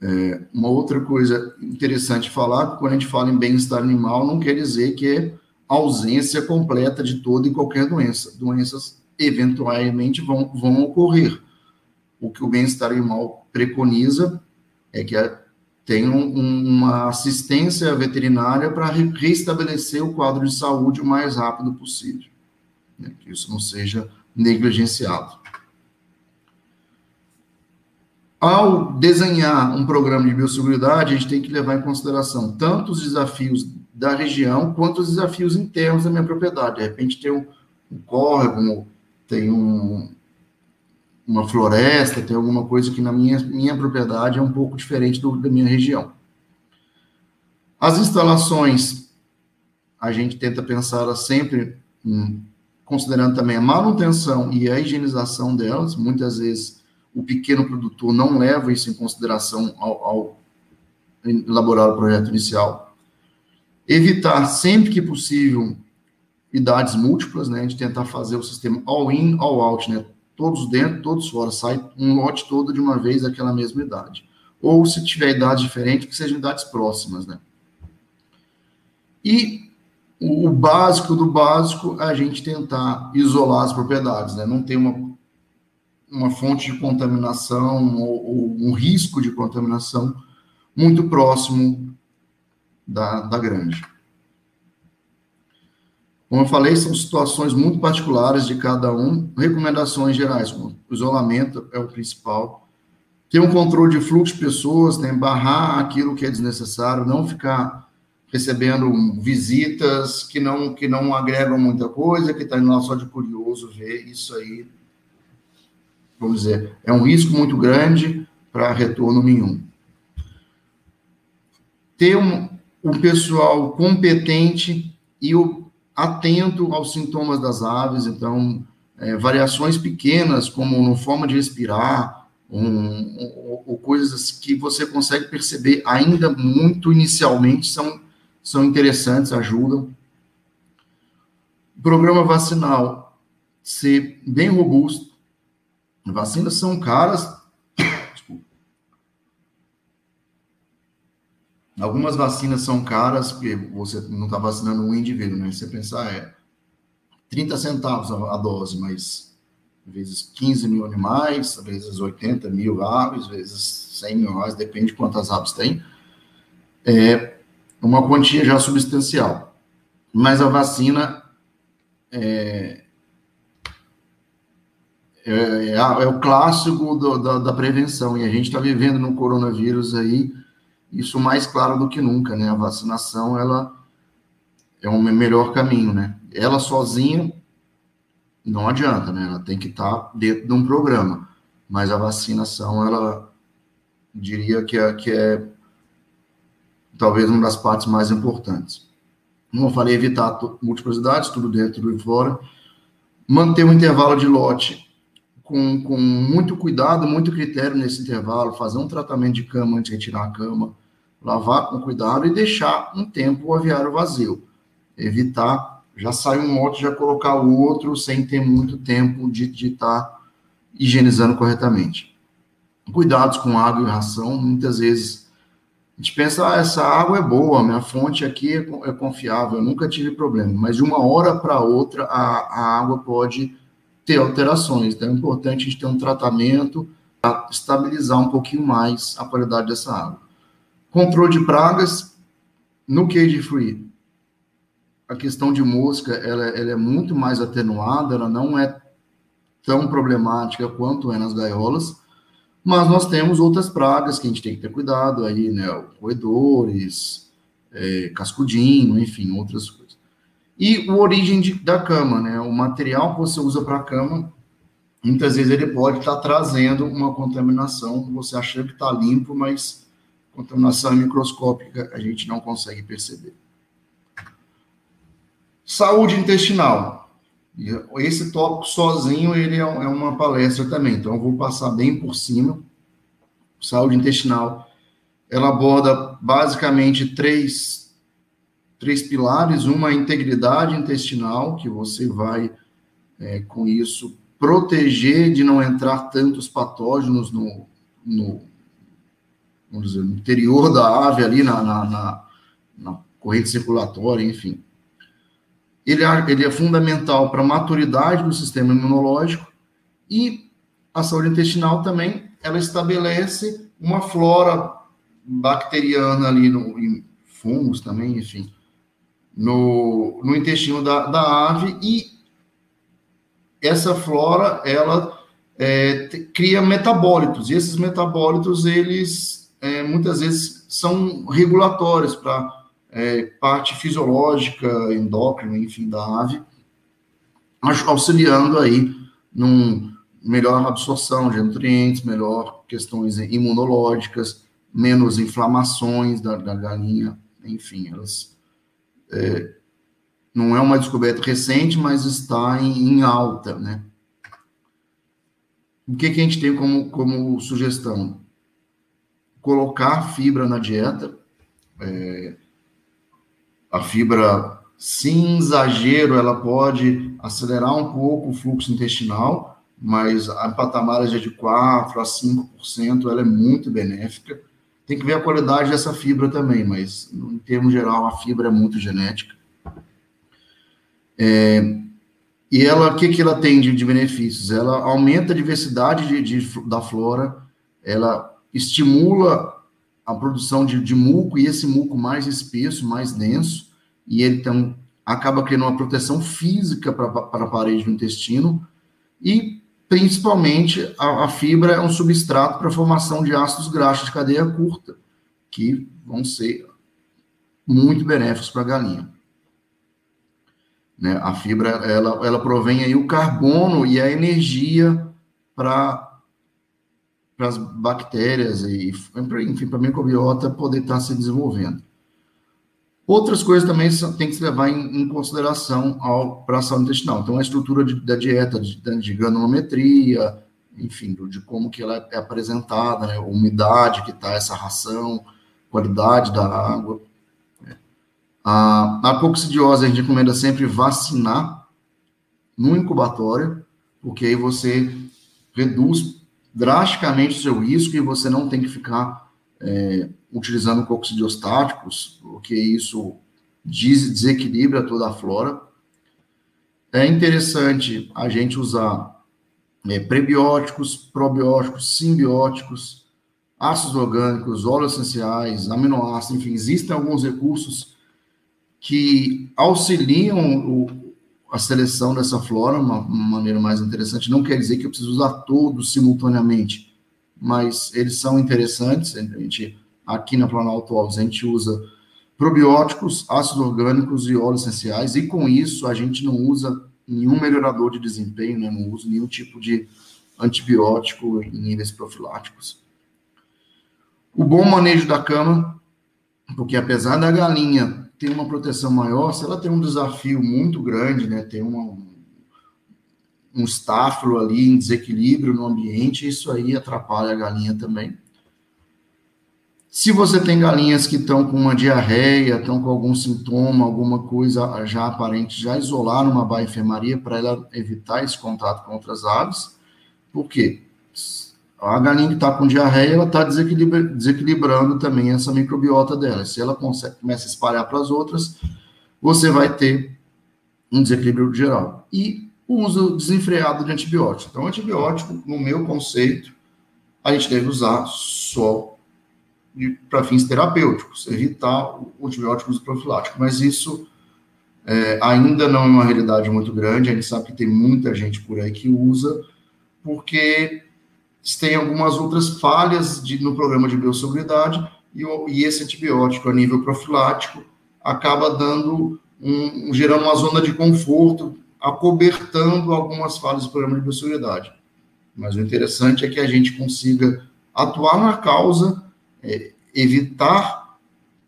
Speaker 3: É, uma outra coisa interessante falar, quando a gente fala em bem-estar animal, não quer dizer que é ausência completa de toda e qualquer doença. Doenças eventualmente vão, vão ocorrer. O que o bem-estar animal preconiza é que tenha um, uma assistência veterinária para restabelecer o quadro de saúde o mais rápido possível. Né? Que isso não seja negligenciado. Ao desenhar um programa de biosseguridade, a gente tem que levar em consideração tanto os desafios da região quanto os desafios internos da minha propriedade. De repente tem um, córrego, tem um, uma floresta, tem alguma coisa que na minha, minha propriedade é um pouco diferente do, da minha região. As instalações, a gente tenta pensar sempre considerando também a manutenção e a higienização delas. Muitas vezes o pequeno produtor não leva isso em consideração ao, ao elaborar o projeto inicial. Evitar, sempre que possível, idades múltiplas, né? Gente tentar fazer o sistema all-in, all-out, né? Todos dentro, todos fora. Sai um lote todo de uma vez daquela mesma idade. Ou, se tiver idade diferente, que sejam idades próximas, né? E o, o básico do básico é a gente tentar isolar as propriedades, né? Não ter uma uma fonte de contaminação ou, ou, um risco de contaminação muito próximo da, da granja. Como eu falei, são situações muito particulares de cada um. Recomendações gerais, o isolamento é o principal. Ter um controle de fluxo de pessoas, né, barrar aquilo que é desnecessário, não ficar recebendo visitas que não que não agregam muita coisa, que está indo lá só de curioso ver isso aí vamos dizer, é um risco muito grande para retorno nenhum. Ter um, um pessoal competente e o, atento aos sintomas das aves, então, é, variações pequenas, como no forma de respirar, um, ou, ou, coisas que você consegue perceber ainda muito inicialmente, são, são interessantes, ajudam. Programa vacinal ser bem robusto, Vacinas são caras. Algumas vacinas são caras, porque você não está vacinando um indivíduo, né? Você pensar, é 30 centavos a, dose, mas vezes 15 mil animais, vezes 80 mil aves, vezes 100 mil reais, depende de quantas aves tem. É uma quantia já substancial. Mas a vacina é, é, é, é, o clássico do, da, da, prevenção, e a gente está vivendo no coronavírus aí, isso mais claro do que nunca, né? A vacinação, ela é um melhor caminho, né? Ela sozinha não adianta, né? Ela tem que estar tá dentro de um programa, mas a vacinação, ela diria que é, que é talvez uma das partes mais importantes. Como eu falei, evitar multiplicidades, tudo dentro, tudo fora, manter um intervalo de lote com, com muito cuidado, muito critério nesse intervalo, fazer um tratamento de cama antes de retirar a cama, lavar com cuidado e deixar um tempo o aviário vazio. Evitar, já sai um lote, já colocar o outro sem ter muito tempo de estar tá higienizando corretamente. Cuidados com água e ração, muitas vezes a gente pensa, ah, essa água é boa, minha fonte aqui é, é confiável, eu nunca tive problema, mas de uma hora para outra a, a água pode ter alterações. Então, é importante a gente ter um tratamento estabilizar um pouquinho mais a qualidade dessa água. Controle de pragas no cage free. A questão de mosca, ela, ela é muito mais atenuada, ela não é tão problemática quanto é nas gaiolas, mas nós temos outras pragas que a gente tem que ter cuidado aí, né? Roedores, é, cascudinho, enfim, outras. E o origem de, da cama, né? O material que você usa para a cama, muitas vezes ele pode estar tá trazendo uma contaminação você acha que está limpo, mas contaminação microscópica a gente não consegue perceber. Saúde intestinal. Esse tópico sozinho ele é, é uma palestra também, então eu vou passar bem por cima. Saúde intestinal, ela aborda basicamente três, três pilares. Uma, integridade intestinal, que você vai, é, com isso, proteger de não entrar tantos patógenos no, no, vamos dizer, no interior da ave, ali na, na, na, na corrente circulatória, enfim ele é, ele é fundamental para a maturidade do sistema imunológico e a saúde intestinal também, ela estabelece uma flora bacteriana ali, no, fungos também, enfim, no, no intestino da, da ave e essa flora, ela é, cria metabólitos, e esses metabólitos, eles é, muitas vezes são regulatórios para é, parte fisiológica, endócrina, enfim, da ave, auxiliando aí num melhor absorção de nutrientes, melhor questões imunológicas, menos inflamações da, da galinha, enfim, elas é, não é uma descoberta recente, mas está em, em alta, né? O que, que a gente tem como, como sugestão? Colocar fibra na dieta, é, a fibra sem exagero, ela pode acelerar um pouco o fluxo intestinal, mas a patamares de 4 a 5%, ela é muito benéfica. Tem que ver a qualidade dessa fibra também, mas em termos geral, a fibra é muito genética. É, e ela, o que, que ela tem de, de benefícios? Ela aumenta a diversidade de, de, da flora, ela estimula a produção de, de muco, e esse muco mais espesso, mais denso, e ele então acaba criando uma proteção física para a parede do intestino, e principalmente a, a fibra é um substrato para a formação de ácidos graxos de cadeia curta, que vão ser muito benéficos para a galinha. Né? A fibra, ela, ela provém aí o carbono e a energia para para as bactérias e, enfim, para a microbiota poder estar tá se desenvolvendo. Outras coisas também tem que se levar em, em consideração para a saúde intestinal. Então, a estrutura de, da dieta, de, de granulometria, enfim, de como que ela é apresentada, né, umidade que está essa ração, qualidade da água. A, a a gente recomenda sempre vacinar no incubatório, porque aí você reduz drasticamente o seu risco e você não tem que ficar é, utilizando coccidiostáticos, porque isso des desequilibra toda a flora. É interessante a gente usar é, prebióticos, probióticos, simbióticos, ácidos orgânicos, óleos essenciais, aminoácidos, enfim, existem alguns recursos que auxiliam o, a seleção dessa flora, uma, uma maneira mais interessante. Não quer dizer que eu preciso usar todos simultaneamente, mas eles são interessantes. A gente, aqui na Planalto Alves, a gente usa probióticos, ácidos orgânicos e óleos essenciais, e com isso a gente não usa nenhum melhorador de desempenho, né? não usa nenhum tipo de antibiótico em níveis profiláticos. O bom manejo da cama, porque apesar da galinha tem uma proteção maior, se ela tem um desafio muito grande, né, tem uma, um estáfilo ali em desequilíbrio no ambiente, isso aí atrapalha a galinha também. Se você tem galinhas que estão com uma diarreia, estão com algum sintoma, alguma coisa já aparente, já isolar numa baia enfermaria para ela evitar esse contato com outras aves. Por quê? a galinha que está com diarreia, ela está desequilibra, desequilibrando também essa microbiota dela. Se ela consegue, começa a espalhar para as outras, você vai ter um desequilíbrio geral. E o uso desenfreado de antibiótico. Então, antibiótico, no meu conceito, a gente deve usar só para fins terapêuticos, evitar o antibiótico profilático. Mas isso é, ainda não é uma realidade muito grande, a gente sabe que tem muita gente por aí que usa, porque tem algumas outras falhas de, no programa de biosseguridade e, e, esse antibiótico a nível profilático acaba dando um, gerando uma zona de conforto, acobertando algumas falhas do programa de biosseguridade. Mas o interessante é que a gente consiga atuar na causa, é, evitar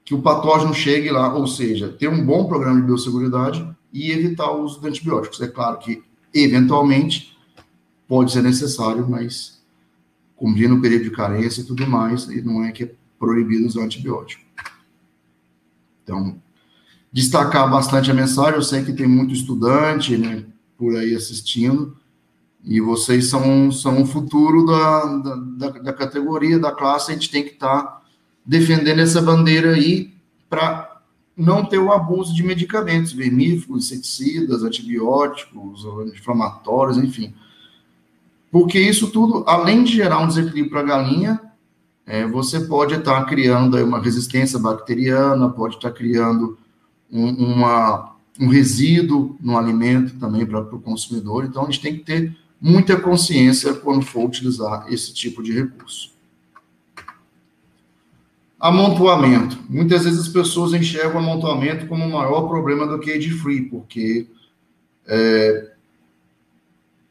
Speaker 3: que o patógeno chegue lá, ou seja, ter um bom programa de biosseguridade e evitar o uso de antibióticos. É claro que, eventualmente, pode ser necessário, mas cumprindo o período de carência e tudo mais, e não é que é proibido usar antibiótico. Então, destacar bastante a mensagem, eu sei que tem muito estudante né, por aí assistindo, e vocês são, são o futuro da, da, da categoria, da classe, a gente tem que estar tá defendendo essa bandeira aí para não ter o abuso de medicamentos, vermífugos, inseticidas, antibióticos, inflamatórios, enfim. Porque isso tudo, além de gerar um desequilíbrio para a galinha, é, você pode estar tá criando uma resistência bacteriana, pode estar tá criando um, uma, um resíduo no alimento também para o consumidor. Então, a gente tem que ter muita consciência quando for utilizar esse tipo de recurso. Amontoamento. Muitas vezes as pessoas enxergam o amontoamento como o maior problema do cage free, porque é,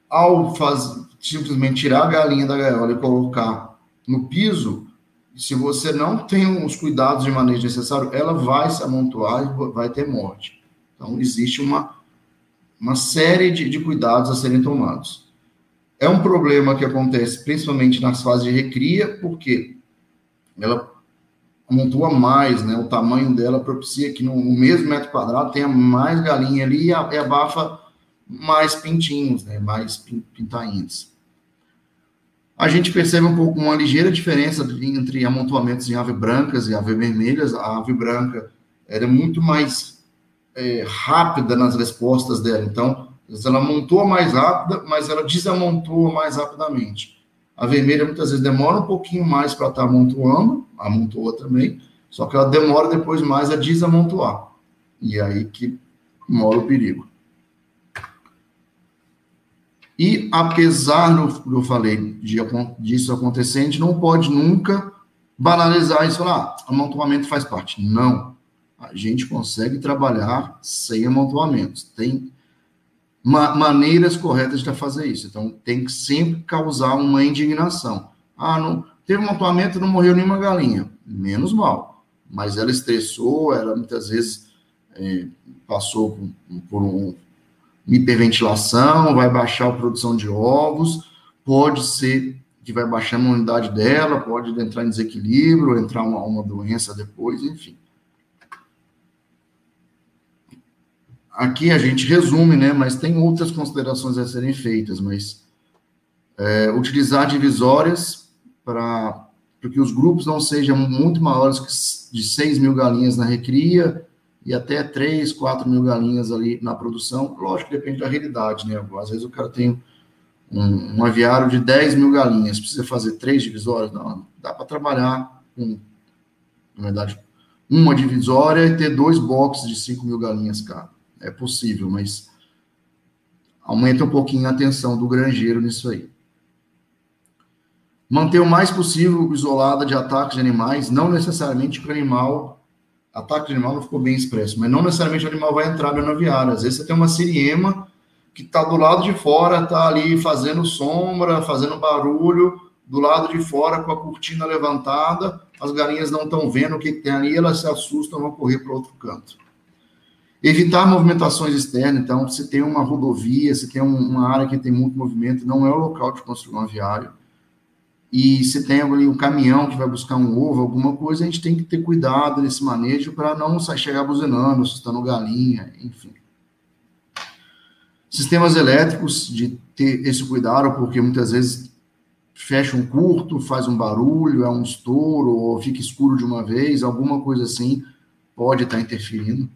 Speaker 3: ao faz, simplesmente tirar a galinha da gaiola e colocar no piso, se você não tem os cuidados de manejo necessário, ela vai se amontoar e vai ter morte. Então, existe uma, uma série de, de cuidados a serem tomados. É um problema que acontece principalmente nas fases de recria, porque ela amontoa mais, né? O tamanho dela propicia que no, mesmo metro quadrado tenha mais galinha ali e, abafa mais pintinhos, né? Mais pintainhos. A gente percebe um pouco uma ligeira diferença entre amontoamentos em ave brancas e ave vermelhas. A ave branca era muito mais é, rápida nas respostas dela. Então, ela amontoa mais rápida, mas ela desamontoa mais rapidamente. A vermelha muitas vezes demora um pouquinho mais para estar tá amontoando, amontoa também, só que ela demora depois mais a desamontoar. E é aí que mora o perigo. E apesar do eu falei de, disso acontecer, a gente não pode nunca banalizar isso lá, ah, amontoamento faz parte. Não. A gente consegue trabalhar sem amontoamentos. Tem ma maneiras corretas de fazer isso. Então, tem que sempre causar uma indignação. Ah, não teve um amontoamento, não morreu nenhuma galinha. Menos mal. Mas ela estressou, ela muitas vezes é, passou por, por um, hiperventilação, vai baixar a produção de ovos, pode ser que vai baixar a imunidade dela, pode entrar em desequilíbrio, entrar uma, uma doença depois, enfim. Aqui a gente resume, né, mas tem outras considerações a serem feitas, mas é, utilizar divisórias para que os grupos não sejam muito maiores que de 6 mil galinhas na recria, e até 3, 4 mil galinhas ali na produção. Lógico que depende da realidade, né? Às vezes o cara tem um, um aviário de 10 mil galinhas, precisa fazer três divisórias? Não, dá para trabalhar com, na verdade, uma divisória e ter dois boxes de 5 mil galinhas cada. É possível, mas aumenta um pouquinho a atenção do granjeiro nisso aí. Manter o mais possível isolada de ataques de animais, não necessariamente que o animal ataque de animal não ficou bem expresso, mas não necessariamente o animal vai entrar no aviário. Às vezes você tem uma siriema que está do lado de fora, está ali fazendo sombra, fazendo barulho, do lado de fora com a cortina levantada, as galinhas não estão vendo o que, que tem ali, elas se assustam vão correr para outro canto. Evitar movimentações externas, então, se tem uma rodovia, se tem uma área que tem muito movimento, não é o local de construir um aviário e se tem ali um caminhão que vai buscar um ovo, alguma coisa, a gente tem que ter cuidado nesse manejo para não chegar buzinando, assustando galinha, enfim. Sistemas elétricos, de ter esse cuidado, porque muitas vezes fecha um curto, faz um barulho, é um estouro, ou fica escuro de uma vez, alguma coisa assim pode estar interferindo.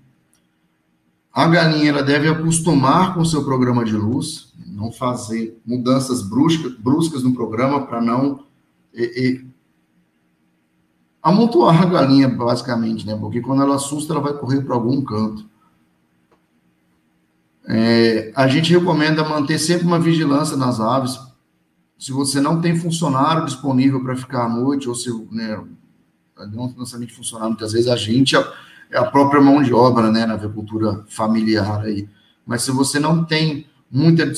Speaker 3: A galinha ela deve acostumar com o seu programa de luz, não fazer mudanças bruscas, bruscas no programa para não e, e amontoar a galinha, basicamente, né? Porque quando ela assusta, ela vai correr para algum canto. É, a gente recomenda manter sempre uma vigilância nas aves. Se você não tem funcionário disponível para ficar à noite, ou se né, não necessariamente funcionário, muitas vezes a gente é, a própria mão de obra né, na agricultura familiar aí. Mas se você não tem muita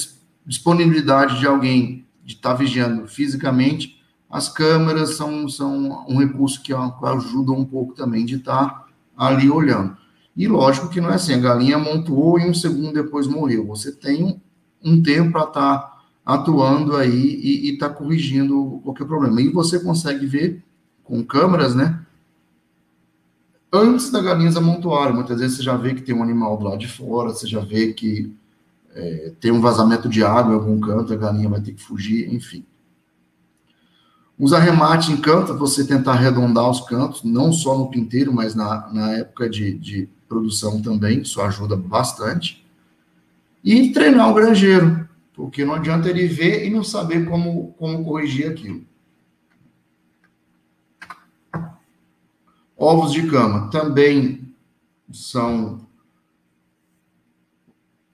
Speaker 3: disponibilidade de alguém de estar tá vigiando fisicamente, as câmeras são, são um recurso que ajuda um pouco também de estar tá ali olhando. E lógico que não é assim, a galinha montou e um segundo depois morreu. Você tem um, um tempo para estar tá atuando aí e estar tá corrigindo qualquer problema. E você consegue ver com câmeras, né? Antes da galinha amontoar, muitas vezes você já vê que tem um animal do lado de fora, você já vê que é, tem um vazamento de água em algum canto, a galinha vai ter que fugir, enfim. Os arremates em canto, você tentar arredondar os cantos, não só no pinteiro, mas na, na época de, de produção também, isso ajuda bastante. E treinar o granjeiro, porque não adianta ele ver e não saber como, como corrigir aquilo. Ovos de cama também são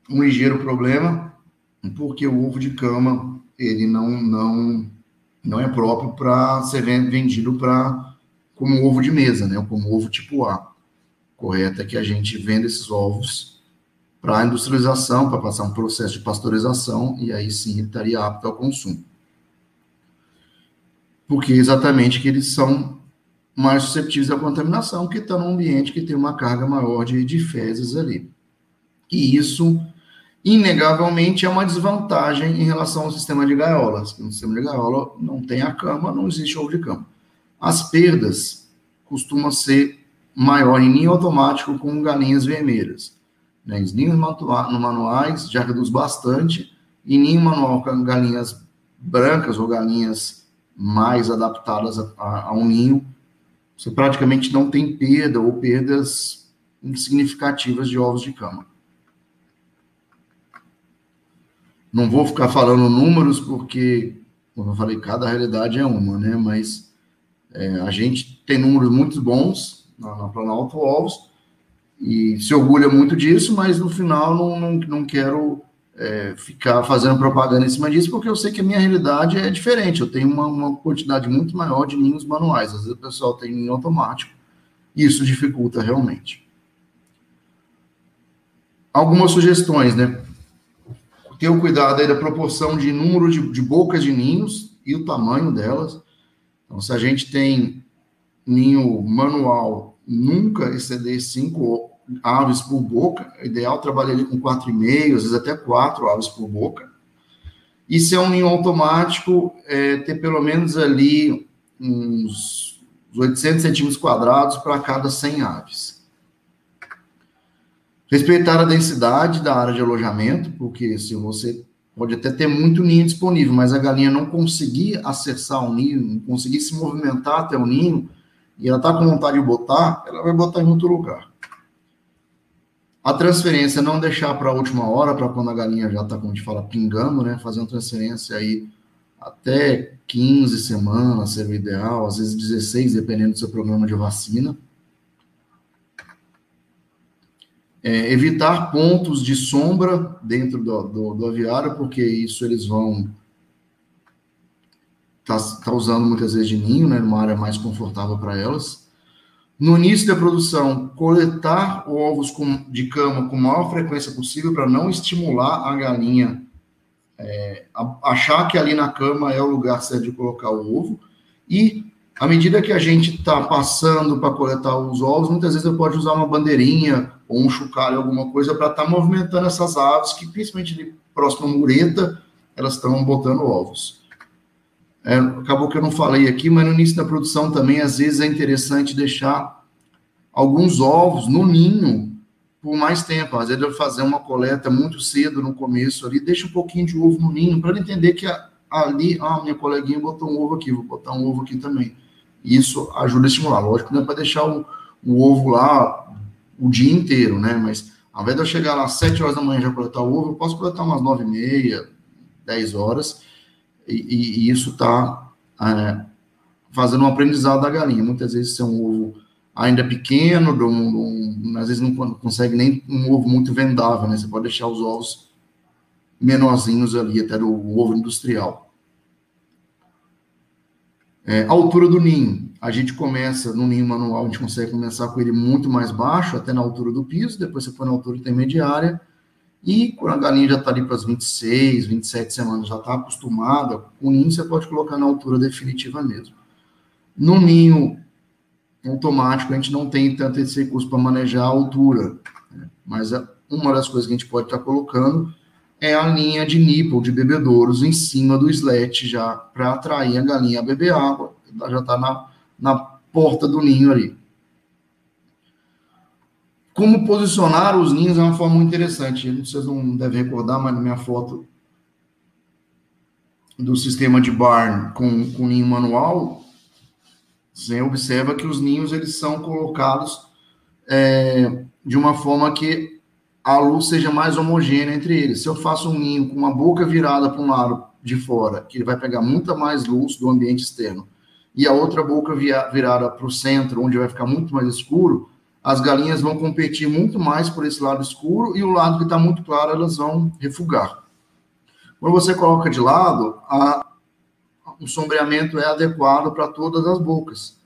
Speaker 3: um ligeiro problema, porque o ovo de cama ele não não não é próprio para ser vendido para como ovo de mesa, né? Como ovo tipo A correto é que a gente venda esses ovos para industrialização, para passar um processo de pasteurização, e aí sim ele estaria apto ao consumo. Porque exatamente que eles são mais susceptíveis à contaminação, que estão num ambiente que tem uma carga maior de, de fezes ali. E isso, inegavelmente, é uma desvantagem em relação ao sistema de gaiolas. No sistema de gaiola não tem a cama, não existe ovo de cama. As perdas costumam ser maior em ninho automático com galinhas vermelhas. Né? Os ninhos manuais já reduz bastante, e ninho manual com galinhas brancas ou galinhas mais adaptadas a, a, a um ninho, você praticamente não tem perda ou perdas significativas de ovos de cama. Não vou ficar falando números, porque, como eu falei, cada realidade é uma, né? Mas é, a gente tem números muito bons, na, na Planalto Ovos, e se orgulha muito disso, mas no final não, não, não quero é, ficar fazendo propaganda em cima disso, porque eu sei que a minha realidade é diferente. Eu tenho uma, uma quantidade muito maior de ninhos manuais. Às vezes o pessoal tem ninho automático, e isso dificulta realmente. Algumas sugestões, né? Ter o cuidado aí da proporção de número de, de bocas de ninhos e o tamanho delas. Então, se a gente tem ninho manual nunca exceder cinco aves por boca. É ideal trabalhar ali com quatro e meio, às vezes até quatro aves por boca. E se é um ninho automático, é, ter pelo menos ali uns 800 centímetros quadrados para cada 100 aves. Respeitar a densidade da área de alojamento, porque se você pode até ter muito ninho disponível, mas a galinha não conseguir acessar o ninho, não conseguir se movimentar até o ninho, e ela está com vontade de botar, ela vai botar em outro lugar. A transferência não deixar para a última hora, para quando a galinha já está, como a gente fala, pingando, né? Fazer uma transferência aí até 15 semanas seria o ideal, às vezes 16, dependendo do seu programa de vacina. É, evitar pontos de sombra dentro do, do, do aviário, porque isso eles vão está tá usando muitas vezes de ninho, né, numa área mais confortável para elas. No início da produção, coletar ovos com, de cama com maior frequência possível para não estimular a galinha é, a, achar que ali na cama é o lugar certo de colocar o ovo. E à medida que a gente está passando para coletar os ovos, muitas vezes eu pode usar uma bandeirinha ou um chocalho, alguma coisa, para estar tá movimentando essas aves que, principalmente de próxima mureta, elas estão botando ovos. É, acabou que eu não falei aqui, mas no início da produção também, às vezes, é interessante deixar alguns ovos no ninho por mais tempo. Às vezes, eu fazer uma coleta muito cedo no começo ali, deixa um pouquinho de ovo no ninho, para ele entender que ali, ah, minha coleguinha botou um ovo aqui, vou botar um ovo aqui também. Isso ajuda a estimular. Lógico, não é para deixar o, o, ovo lá o dia inteiro, né? Mas ao invés de eu chegar lá às 7 horas da manhã já coletar o ovo, eu posso coletar umas 9 e meia, 10 horas e, e, isso está é, fazendo um aprendizado da galinha. Muitas vezes é um ovo ainda pequeno, um, um, às vezes não consegue nem um ovo muito vendável, né? Você pode deixar os ovos menorzinhos ali, até do ovo industrial. É, a altura do ninho. A gente começa no ninho manual, a gente consegue começar com ele muito mais baixo, até na altura do piso, depois você põe na altura intermediária, e quando a galinha já está ali para as 26, 27 semanas, já está acostumada, o ninho você pode colocar na altura definitiva mesmo. No ninho automático, a gente não tem tanto esse recurso para manejar a altura, né? mas uma das coisas que a gente pode estar tá colocando é a linha de nipple de bebedouros em cima do slet já para atrair a galinha a beber água, já está na, na porta do ninho ali. Como posicionar os ninhos é uma forma muito interessante. Vocês não devem recordar, mas na minha foto do sistema de barn com, com ninho manual, você observa que os ninhos eles são colocados é, de uma forma que a luz seja mais homogênea entre eles. Se eu faço um ninho com uma boca virada para um lado de fora, que ele vai pegar muita mais luz do ambiente externo, e a outra boca virada para o centro, onde vai ficar muito mais escuro, as galinhas vão competir muito mais por esse lado escuro e o lado que está muito claro elas vão refugar. Quando você coloca de lado, a, o sombreamento é adequado para todas as bocas.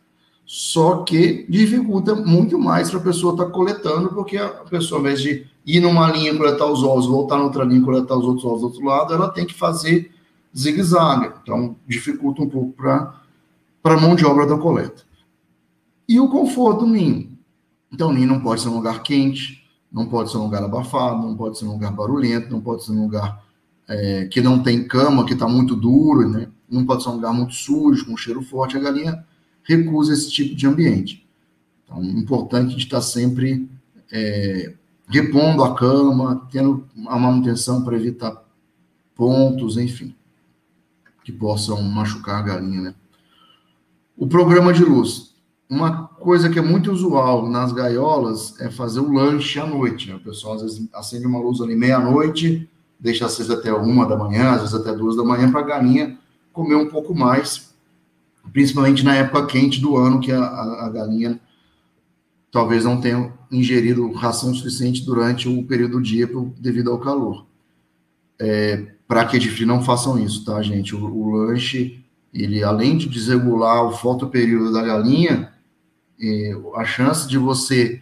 Speaker 3: Só que dificulta muito mais para a pessoa estar tá coletando, porque a pessoa, ao invés de ir numa linha coletar os ovos, voltar noutra linha coletar os outros ovos do outro lado, ela tem que fazer zigue-zague. Então, dificulta um pouco para a mão de obra da coleta. E o conforto ninho. Então, ninho não pode ser um lugar quente, não pode ser um lugar abafado, não pode ser um lugar barulhento, não pode ser um lugar é, que não tem cama, que está muito duro, né? não pode ser um lugar muito sujo, com cheiro forte. A galinha recusa esse tipo de ambiente. Então, é importante a estar sempre é, repondo a cama, tendo a manutenção para evitar pontos, enfim, que possam machucar a galinha, né? O programa de luz. Uma coisa que é muito usual nas gaiolas é fazer o lanche à noite. Né? O pessoal às vezes acende uma luz ali meia-noite, deixa acesa até uma da manhã, às vezes até duas da manhã, para a galinha comer um pouco mais, principalmente na época quente do ano, que a, a, a galinha talvez não tenha ingerido ração suficiente durante o período do dia devido ao calor. É, Para que de frio não façam isso, tá, gente? O, o, lanche, ele além de desregular o fotoperíodo da galinha, é, a chance de você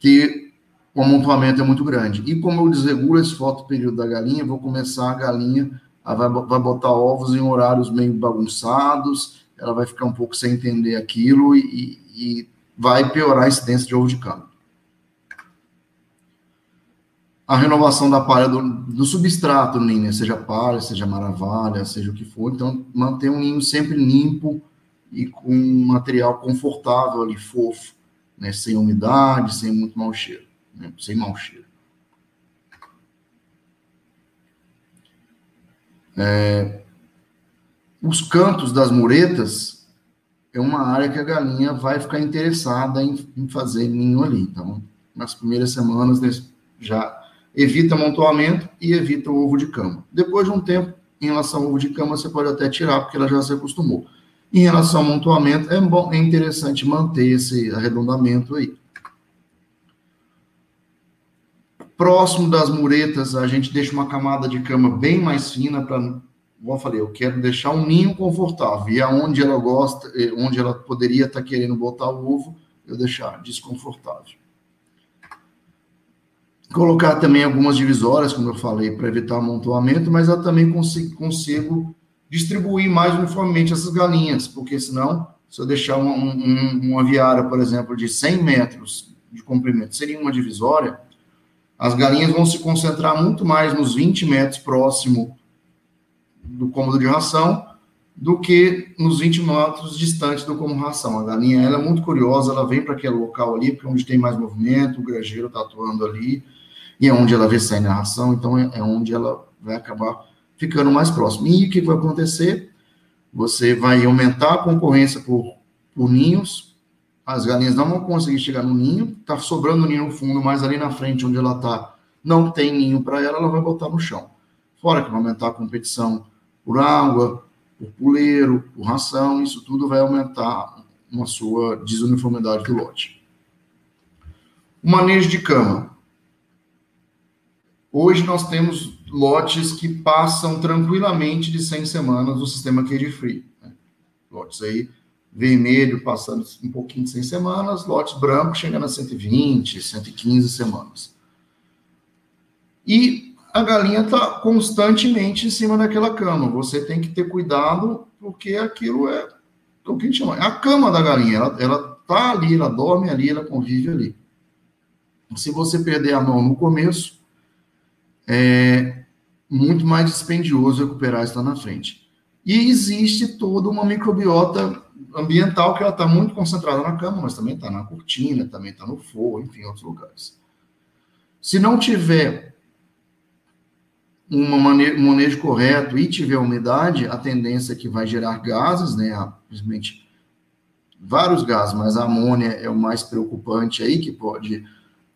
Speaker 3: ter o amontoamento é muito grande. E como eu desregulo esse fotoperíodo da galinha, vou começar a galinha a vai, vai botar ovos em horários meio bagunçados, ela vai ficar um pouco sem entender aquilo e, e vai piorar a incidência de ovo de cano. A renovação da palha do, do substrato ninho, seja palha, seja maravalha, seja o que for. Então, manter um ninho sempre limpo e com um material confortável ali, fofo, né? sem umidade, sem muito mau cheiro, né? sem mau cheiro. É, os cantos das muretas é uma área que a galinha vai ficar interessada em, em fazer ninho ali. Então, nas primeiras semanas, já evita amontoamento e evita o ovo de cama. Depois de um tempo, em relação ao ovo de cama, você pode até tirar, porque ela já se acostumou. Em relação ao amontoamento, é, bom, é interessante manter esse arredondamento aí. Próximo das muretas, a gente deixa uma camada de cama bem mais fina para como eu falei, eu quero deixar um ninho confortável. E aonde ela gosta, eh, onde ela poderia estar tá querendo botar o ovo, eu deixar desconfortável. Colocar também algumas divisórias, como eu falei, para evitar amontoamento, mas eu também consigo, consigo distribuir mais uniformemente essas galinhas, porque senão, se eu deixar uma, um, uma viária, por exemplo, de 100 metros de comprimento, seria uma divisória, as galinhas vão se concentrar muito mais nos 20 metros próximo do cômodo de ração do que nos 20 metros distantes do cômodo de ração. A galinha ela é muito curiosa, ela vem para aquele local ali, porque é onde tem mais movimento, o granjeiro está atuando ali, e é onde ela vê sair na ração, então é, é onde ela vai acabar ficando mais próximo. E o que vai acontecer? Você vai aumentar a concorrência por, por ninhos, as galinhas não vão conseguir chegar no ninho, está sobrando ninho no fundo, mas ali na frente, onde ela está, não tem ninho para ela, ela vai botar no chão. Fora que vai aumentar a competição por água, por puleiro, por ração, isso tudo vai aumentar uma sua desuniformidade do lote. O manejo de cama. Hoje nós temos lotes que passam tranquilamente de 100 semanas no sistema cage free. Né? Lotes aí vermelho passando um pouquinho de 100 semanas, lotes brancos chegando a 120, 115 semanas. E a galinha está constantemente em cima daquela cama. Você tem que ter cuidado, porque aquilo é o que a gente chama. É a cama da galinha. Ela, ela tá ali, ela dorme ali, ela convive ali. Se você perder a mão no começo, é muito mais dispendioso recuperar isso lá na frente. E existe toda uma microbiota ambiental que ela está muito concentrada na cama, mas também está na cortina, também está no forro, enfim, em outros lugares. Se não tiver um manejo correto e tiver umidade, a tendência é que vai gerar gases, né? Simplesmente vários gases, mas a amônia é o mais preocupante aí, que pode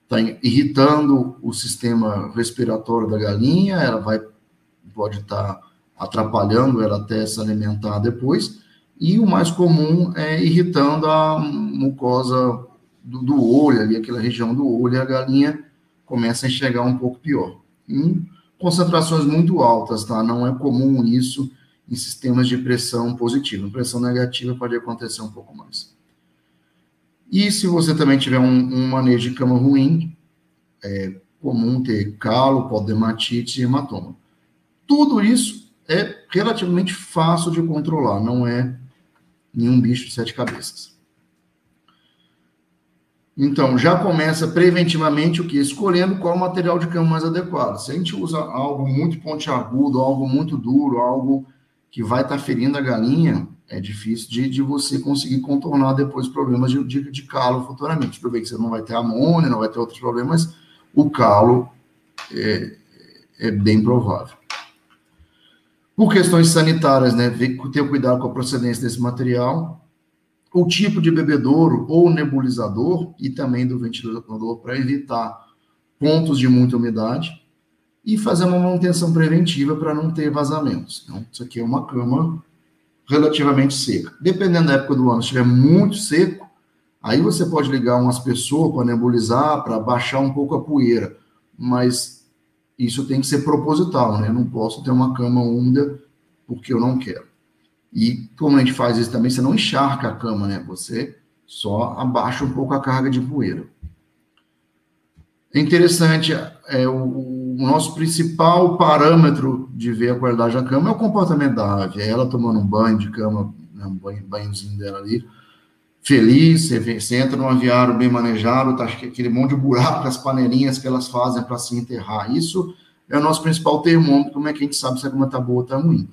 Speaker 3: estar tá irritando o sistema respiratório da galinha, ela vai pode estar tá atrapalhando ela até se alimentar depois, e o mais comum é irritando a mucosa do, do olho, ali, aquela região do olho, e a galinha começa a enxergar um pouco pior. Em concentrações muito altas, tá? Não é comum isso em sistemas de pressão positiva. Pressão negativa pode acontecer um pouco mais. E se você também tiver um, um manejo de cama ruim, é comum ter calo, podematite e hematoma. Tudo isso é relativamente fácil de controlar, não é nenhum bicho de sete cabeças. Então, já começa preventivamente o que? Escolhendo qual material de cama mais adequado. Se a gente usa algo muito pontiagudo, algo muito duro, algo que vai estar tá ferindo a galinha, é difícil de, de você conseguir contornar depois problemas de, de, de calo futuramente. Tudo bem que você não vai ter amônia, não vai ter outros problemas, o calo é, é bem provável. Por questões sanitárias, né, ter cuidado com a procedência desse material, o tipo de bebedouro ou nebulizador e também do ventilador para evitar pontos de muita umidade e fazer uma manutenção preventiva para não ter vazamentos. Então, isso aqui é uma cama relativamente seca. Dependendo da época do ano, se estiver muito seco, aí você pode ligar umas pessoas para nebulizar, para baixar um pouco a poeira, mas isso tem que ser proposital, né? Eu não posso ter uma cama úmida porque eu não quero. E como a gente faz isso também, você não encharca a cama, né? Você só abaixa um pouco a carga de poeira. É interessante, é, o, o nosso principal parâmetro de ver a qualidade da cama é o comportamento da ave. É ela tomando um banho de cama, né, um banho, banhozinho dela ali, feliz, você, vê, você entra num aviário bem manejado, tá aquele monte de buraco, as panelinhas que elas fazem para se enterrar. Isso é o nosso principal termômetro, como é que a gente sabe se a cama está boa ou está ruim.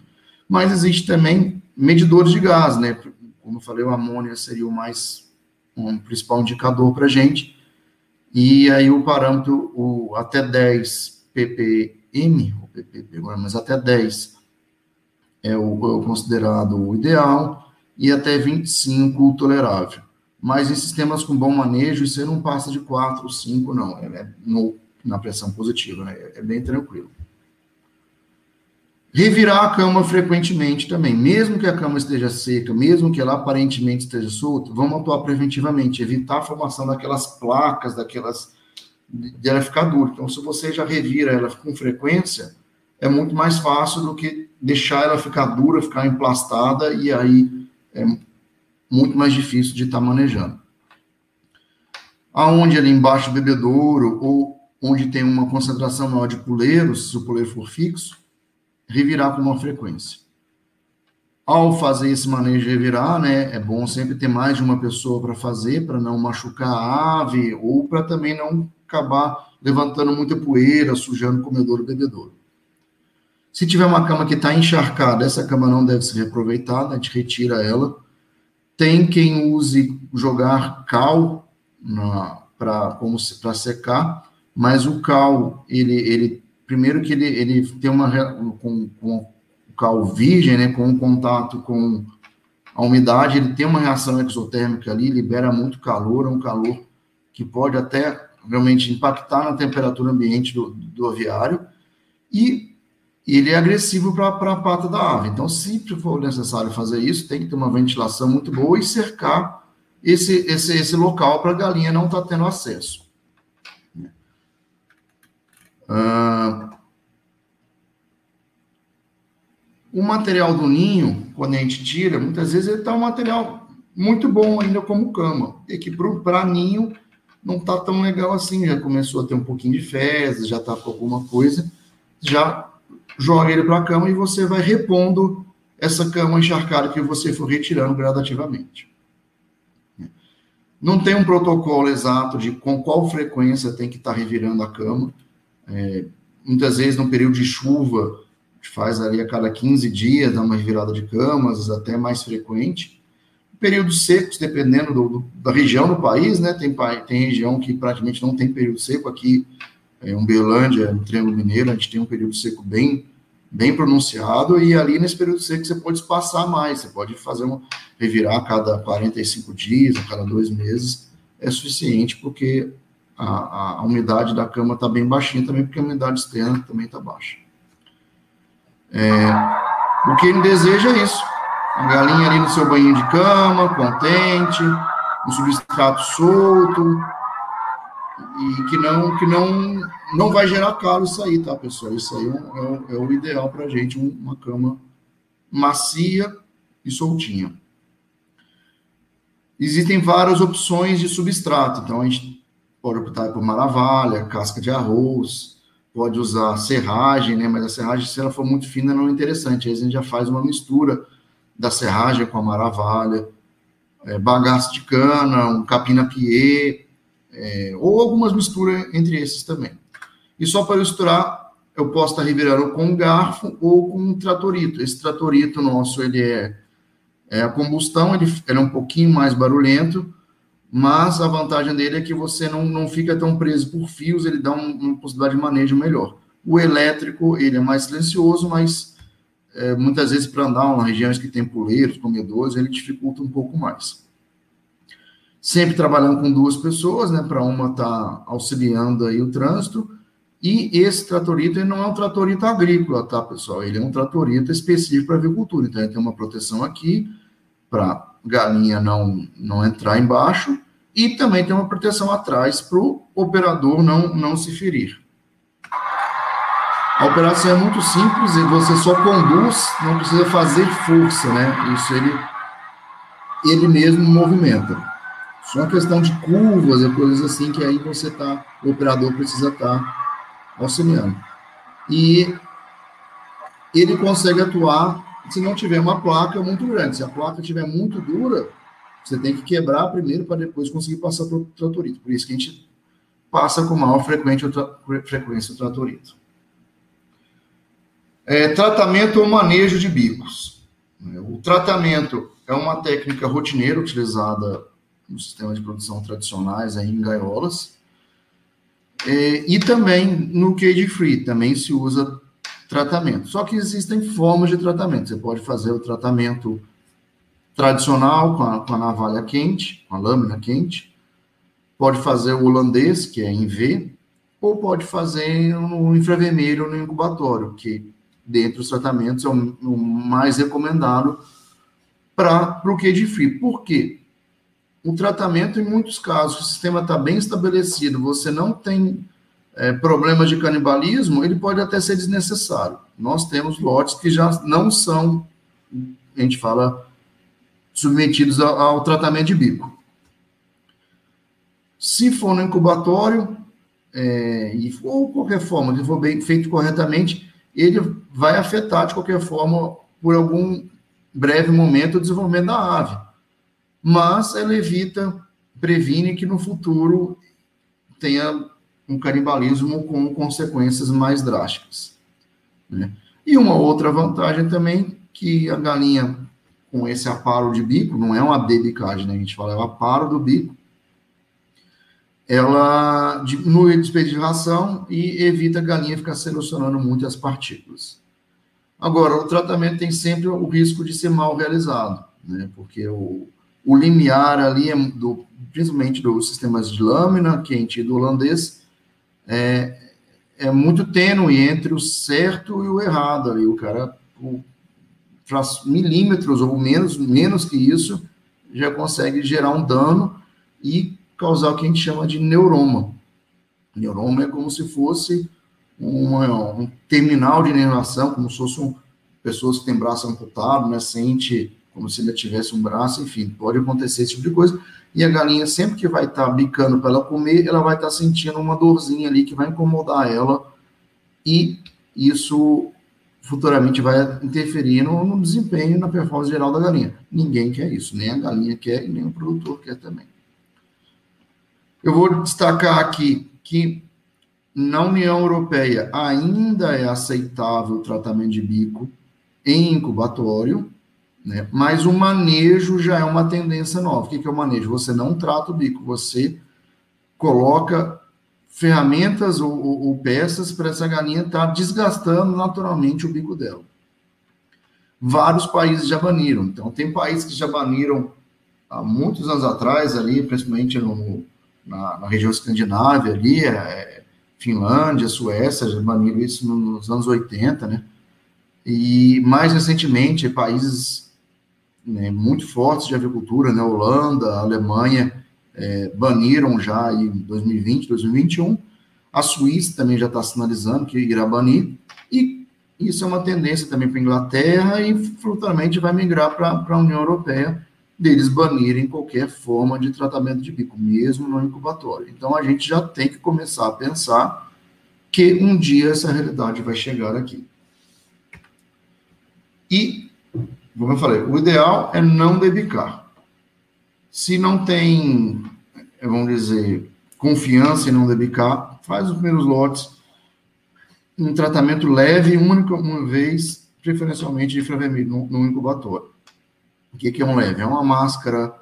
Speaker 3: Mas existe também medidores de gás, né? Como eu falei, o amônia seria o mais um principal indicador para a gente. E aí o parâmetro, o, até 10 ppm, ou ppb, mas até 10 é o, é o considerado o ideal e até 25 tolerável. Mas em sistemas com bom manejo, isso não passa de 4 ou 5, não. É no, na pressão positiva, né? é bem tranquilo. Revirar a cama frequentemente também. Mesmo que a cama esteja seca, mesmo que ela aparentemente esteja solta, vamos atuar preventivamente, evitar a formação daquelas placas, daquelas. De ela ficar dura. Então, se você já revira ela com frequência, é muito mais fácil do que deixar ela ficar dura, ficar emplastada e aí é muito mais difícil de estar tá manejando. Aonde ali embaixo do bebedouro ou onde tem uma concentração maior de puleiros, se o puleiro for fixo, revirar com uma frequência. Ao fazer esse manejo de revirar, né, é bom sempre ter mais de uma pessoa para fazer, para não machucar a ave ou para também não acabar levantando muita poeira, sujando o comedor e o bebedouro. Se tiver uma cama que está encharcada, essa cama não deve ser reaproveitada, a gente retira ela. Tem quem use jogar cal para secar, mas o cal, ele, ele primeiro que ele, ele tem uma com, com o cal virgem, né, com contato com a umidade, ele tem uma reação exotérmica ali, libera muito calor, é um calor que pode até realmente impactar na temperatura ambiente do, do aviário. E ele é agressivo para a pata da ave. Então, se for necessário fazer isso, tem que ter uma ventilação muito boa e cercar esse, esse, esse local para a galinha não estar tá tendo acesso. Uh, o material do ninho, quando a gente tira, muitas vezes ele está um material muito bom ainda como cama. E que para ninho não está tão legal assim, já começou a ter um pouquinho de fezes, já está com alguma coisa, já joga ele para a cama e você vai repondo essa cama encharcada que você for retirando gradativamente. Não tem um protocolo exato de com qual frequência tem que estar tá revirando a cama. É, muitas vezes, no período de chuva, a gente faz ali a cada 15 dias, dá uma revirada de camas, até mais frequente. Períodos secos, dependendo do, do, da região do país, né? Tem, tem região que praticamente não tem período seco. Aqui, em Uberlândia, no Triângulo Mineiro, a gente tem um período seco bem bem pronunciado, e ali nesse período seco você pode espaçar mais, você pode fazer um revirar a cada 45 dias, a cada dois meses, é suficiente, porque a, a, a umidade da cama está bem baixinha também, porque a umidade externa também está baixa. É, o que ele deseja é isso, a galinha ali no seu banho de cama, contente, um substrato solto, e que não que não não vai gerar calo isso aí, tá, pessoal? Isso aí é, é, é o ideal para gente, uma cama macia e soltinha. Existem várias opções de substrato, então a gente pode optar por maravalha, casca de arroz, pode usar serragem, né? Mas a serragem, se ela for muito fina, não é interessante. Aí a gente já faz uma mistura da serragem com a maravalha, é, bagaço de cana, um capina-pied, é, ou algumas misturas entre esses também. E só para ilustrar, eu posso estar revirando com um garfo ou com um tratorito. Esse tratorito nosso, ele é, é a combustão, ele, ele, é um pouquinho mais barulhento, mas a vantagem dele é que você não, não fica tão preso por fios, ele dá um, uma possibilidade de manejo melhor. O elétrico, ele é mais silencioso, mas é, muitas vezes para andar em regiões que tem poleiros, comedores, ele dificulta um pouco mais sempre trabalhando com duas pessoas, né, para uma estar tá auxiliando aí o trânsito, e esse tratorito ele não é um tratorito agrícola, tá, pessoal? Ele é um tratorito específico para avicultura, então ele tem uma proteção aqui para galinha não, não entrar embaixo, e também tem uma proteção atrás para o operador não, não se ferir. A operação é muito simples, e você só conduz, não precisa fazer força, né? Isso ele, ele mesmo movimenta. Só uma questão de curvas e coisas assim que aí você tá, o operador precisa estar tá auxiliando. E ele consegue atuar se não tiver uma placa muito grande. Se a placa estiver muito dura, você tem que quebrar primeiro para depois conseguir passar para o tratorito. Por isso que a gente passa com maior frequência o tratorito. É, tratamento ou manejo de bicos. O tratamento é uma técnica rotineira utilizada no sistema de produção tradicionais aí em gaiolas. É, e também no cage free, também se usa tratamento. Só que existem formas de tratamento. Você pode fazer o tratamento tradicional com a, com a navalha quente, com a lâmina quente. Pode fazer o holandês, que é em V, ou pode fazer no infravermelho no incubatório, que dentre os tratamentos é o, o mais recomendado para o free. Por quê? o tratamento, em muitos casos, o sistema está bem estabelecido, você não tem é, problemas de canibalismo, ele pode até ser desnecessário. Nós temos lotes que já não são, a gente fala, submetidos ao, ao tratamento de bico. Se for no incubatório, é, ou qualquer forma, que for bem feito corretamente, ele vai afetar, de qualquer forma, por algum breve momento, o desenvolvimento da ave mas ela evita, previne que no futuro tenha um canibalismo com consequências mais drásticas. Né? E uma outra vantagem também, que a galinha com esse aparo de bico, não é uma debicagem, né? a gente fala, é o aparo do bico, ela diminui o despejo de ração e evita a galinha ficar selecionando muitas partículas. Agora, o tratamento tem sempre o risco de ser mal realizado, né? porque o, o limiar ali, é do, principalmente dos sistemas de lâmina quente do holandês, é, é muito tênue entre o certo e o errado ali. O cara, milímetros ou menos, menos que isso, já consegue gerar um dano e causar o que a gente chama de neuroma. Neuroma é como se fosse um terminal de inervação, como se fosse um, pessoas que têm braço amputado, né, sente como se ainda tivesse um braço, enfim, pode acontecer esse tipo de coisa. E a galinha, sempre que vai estar tá bicando para ela comer, ela vai estar tá sentindo uma dorzinha ali que vai incomodar ela, e isso futuramente vai interferir no, no desempenho, na performance geral da galinha. Ninguém quer isso, nem a galinha quer e nem o produtor quer também. Eu vou destacar aqui que na União Europeia ainda é aceitável o tratamento de bico em incubatório, né? mas o manejo já é uma tendência nova. O que é o manejo? Você não trata o bico, você coloca ferramentas ou, ou, ou peças para essa galinha estar tá desgastando naturalmente o bico dela. Vários países já baniram. Então, tem países que já baniram há muitos anos atrás, ali, principalmente no, na, na região escandinávia, ali, é, Finlândia, Suécia, baniram isso nos anos 80, né? E mais recentemente, países né, muito fortes de agricultura, né, Holanda, Alemanha, é, baniram já em 2020, 2021. A Suíça também já está sinalizando que irá banir. E isso é uma tendência também para a Inglaterra e futuramente vai migrar para a União Europeia, deles banirem qualquer forma de tratamento de bico, mesmo no incubatório. Então a gente já tem que começar a pensar que um dia essa realidade vai chegar aqui. E, como eu falei, o ideal é não debicar. Se não tem, vamos dizer, confiança em não debicar, faz os primeiros lotes, um tratamento leve, única uma vez, preferencialmente de infravermelho, no, no incubatório. O que, é um leve? É uma máscara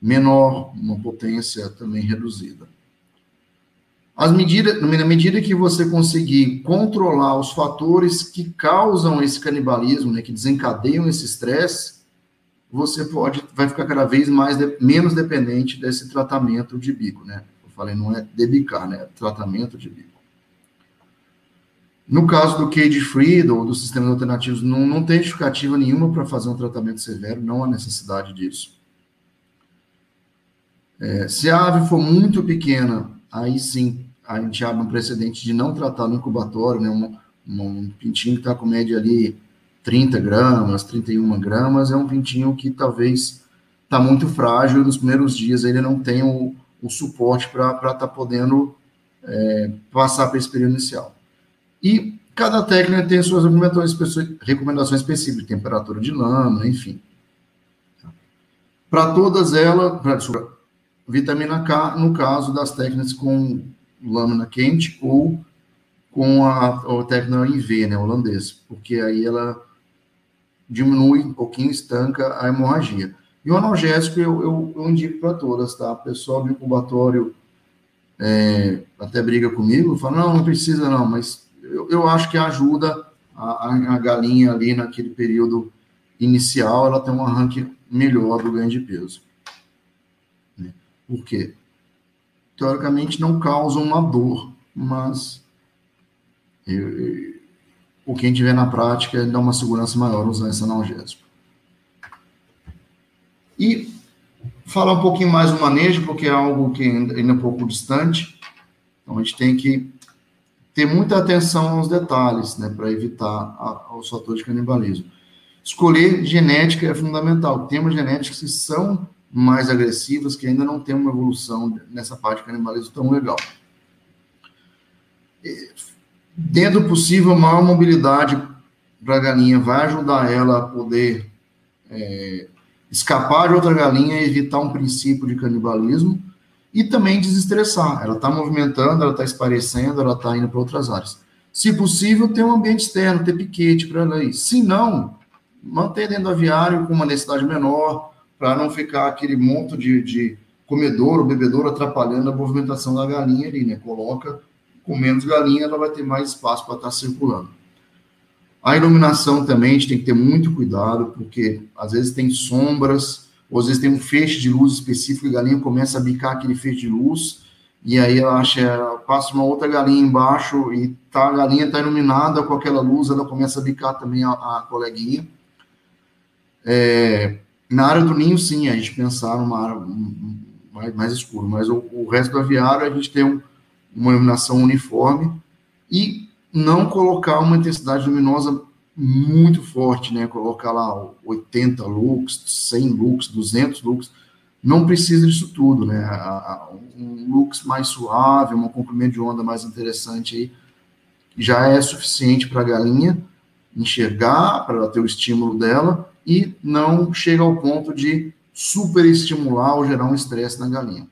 Speaker 3: menor, uma potência também reduzida. As medidas, na medida que você conseguir controlar os fatores que causam esse canibalismo, né, que desencadeiam esse estresse, você pode, vai ficar cada vez mais de, menos dependente desse tratamento de bico, né? Eu falei, não é debicar, né? É tratamento de bico. No caso do cage free, ou dos sistemas alternativos, não, não tem justificativa nenhuma para fazer um tratamento severo, não há necessidade disso. É, se a ave for muito pequena, aí sim a gente abre um precedente de não tratar no incubatório, né? Um, um pintinho que está com média ali 30 gramas, 31 gramas, é um pintinho que talvez está muito frágil nos primeiros dias, ele não tem o, o suporte para estar tá podendo é, passar para esse período inicial. E cada técnica tem suas recomendações específicas, temperatura de lama, enfim. Para todas elas, para vitamina K, no caso das técnicas com lâmina quente ou com a, a técnica em V, né, holandês, porque aí ela diminui um pouquinho, estanca a hemorragia. E o analgésico eu, eu, eu indico para todas, tá? O pessoal do incubatório é, até briga comigo, fala, não, não precisa não, mas eu, eu acho que ajuda a, a, galinha ali naquele período inicial, ela tem um arranque melhor do ganho de peso. Né? Por quê? teoricamente não causam uma dor, mas eu, o que a gente vê na prática é dá uma segurança maior usar esse analgésico. E falar um pouquinho mais do manejo, porque é algo que ainda é um pouco distante, então a gente tem que ter muita atenção aos detalhes, né, para evitar a, os fatores de canibalismo. Escolher genética é fundamental. Temas genéticos que são mais agressivas que ainda não tem uma evolução nessa parte de canibalismo tão legal. Dentro do possível, maior mobilidade para a galinha vai ajudar ela a poder é, escapar de outra galinha e evitar um princípio de canibalismo e também desestressar. Ela está movimentando, ela está esparecendo, ela está indo para outras áreas. Se possível, ter um ambiente externo, ter piquete para ela ir. Se não, manter dentro do aviário com uma necessidade menor, para não ficar aquele monte de, de comedor ou bebedouro atrapalhando a movimentação da galinha ali, né? Coloca com menos galinha, ela vai ter mais espaço para estar tá circulando. A iluminação também a gente tem que ter muito cuidado, porque às vezes tem sombras, ou às vezes tem um feixe de luz específico e a galinha começa a bicar aquele feixe de luz, e aí ela acha, passa uma outra galinha embaixo e tá, a galinha está iluminada com aquela luz, ela começa a bicar também a, a coleguinha. É, na área do ninho, sim, a gente pensar numa área mais, mais escura, mas o, o, resto do aviário a gente tem um, uma iluminação uniforme e não colocar uma intensidade luminosa muito forte, né? Colocar lá 80 lux, 100 lux, 200 lux, não precisa disso tudo, né? Um lux mais suave, um comprimento de onda mais interessante aí, já é suficiente para a galinha enxergar, para ela ter o estímulo dela e não chega ao ponto de superestimular ou gerar um estresse na galinha.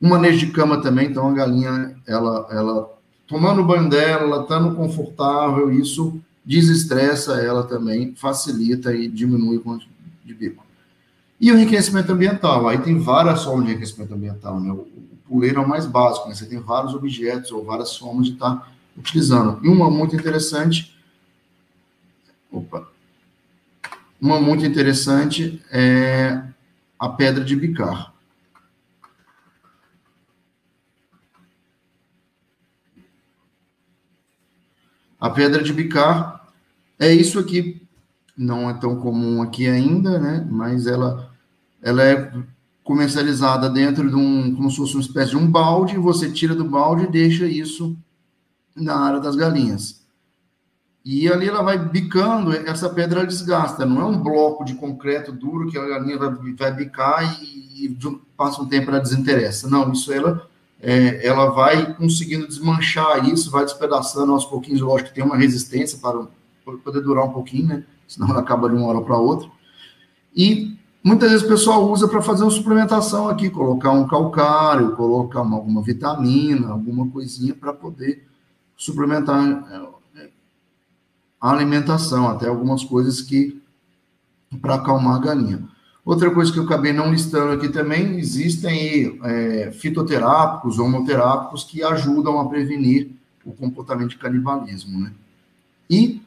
Speaker 3: Um manejo de cama também, então a galinha, ela, ela tomando banho dela, ela estando confortável, isso desestressa ela também, facilita e diminui o quanto de bico. E o enriquecimento ambiental, aí tem várias formas de enriquecimento ambiental, né? O puleiro é o mais básico, né? Você tem vários objetos ou várias formas de estar tá utilizando. E uma muito interessante, opa, uma muito interessante é a pedra de bicar. A pedra de bicar é isso aqui. Não é tão comum aqui ainda, né? Mas ela, ela é comercializada dentro de um, como se fosse uma espécie de um balde. Você tira do balde e deixa isso na área das galinhas. E ali ela vai bicando, essa pedra desgasta, não é um bloco de concreto duro que a galinha vai, vai bicar e, e passa um tempo ela desinteressa. Não, isso ela, é, ela vai conseguindo desmanchar isso, vai despedaçando aos pouquinhos, lógico que tem uma resistência para, para poder durar um pouquinho, né? Senão acaba de uma hora para outra. E muitas vezes o pessoal usa para fazer uma suplementação aqui, colocar um calcário, colocar uma, alguma vitamina, alguma coisinha para poder suplementar é, a alimentação, até algumas coisas que para acalmar a galinha. Outra coisa que eu acabei não listando aqui também, existem é, fitoterápicos, homoterápicos que ajudam a prevenir o comportamento de canibalismo, né? E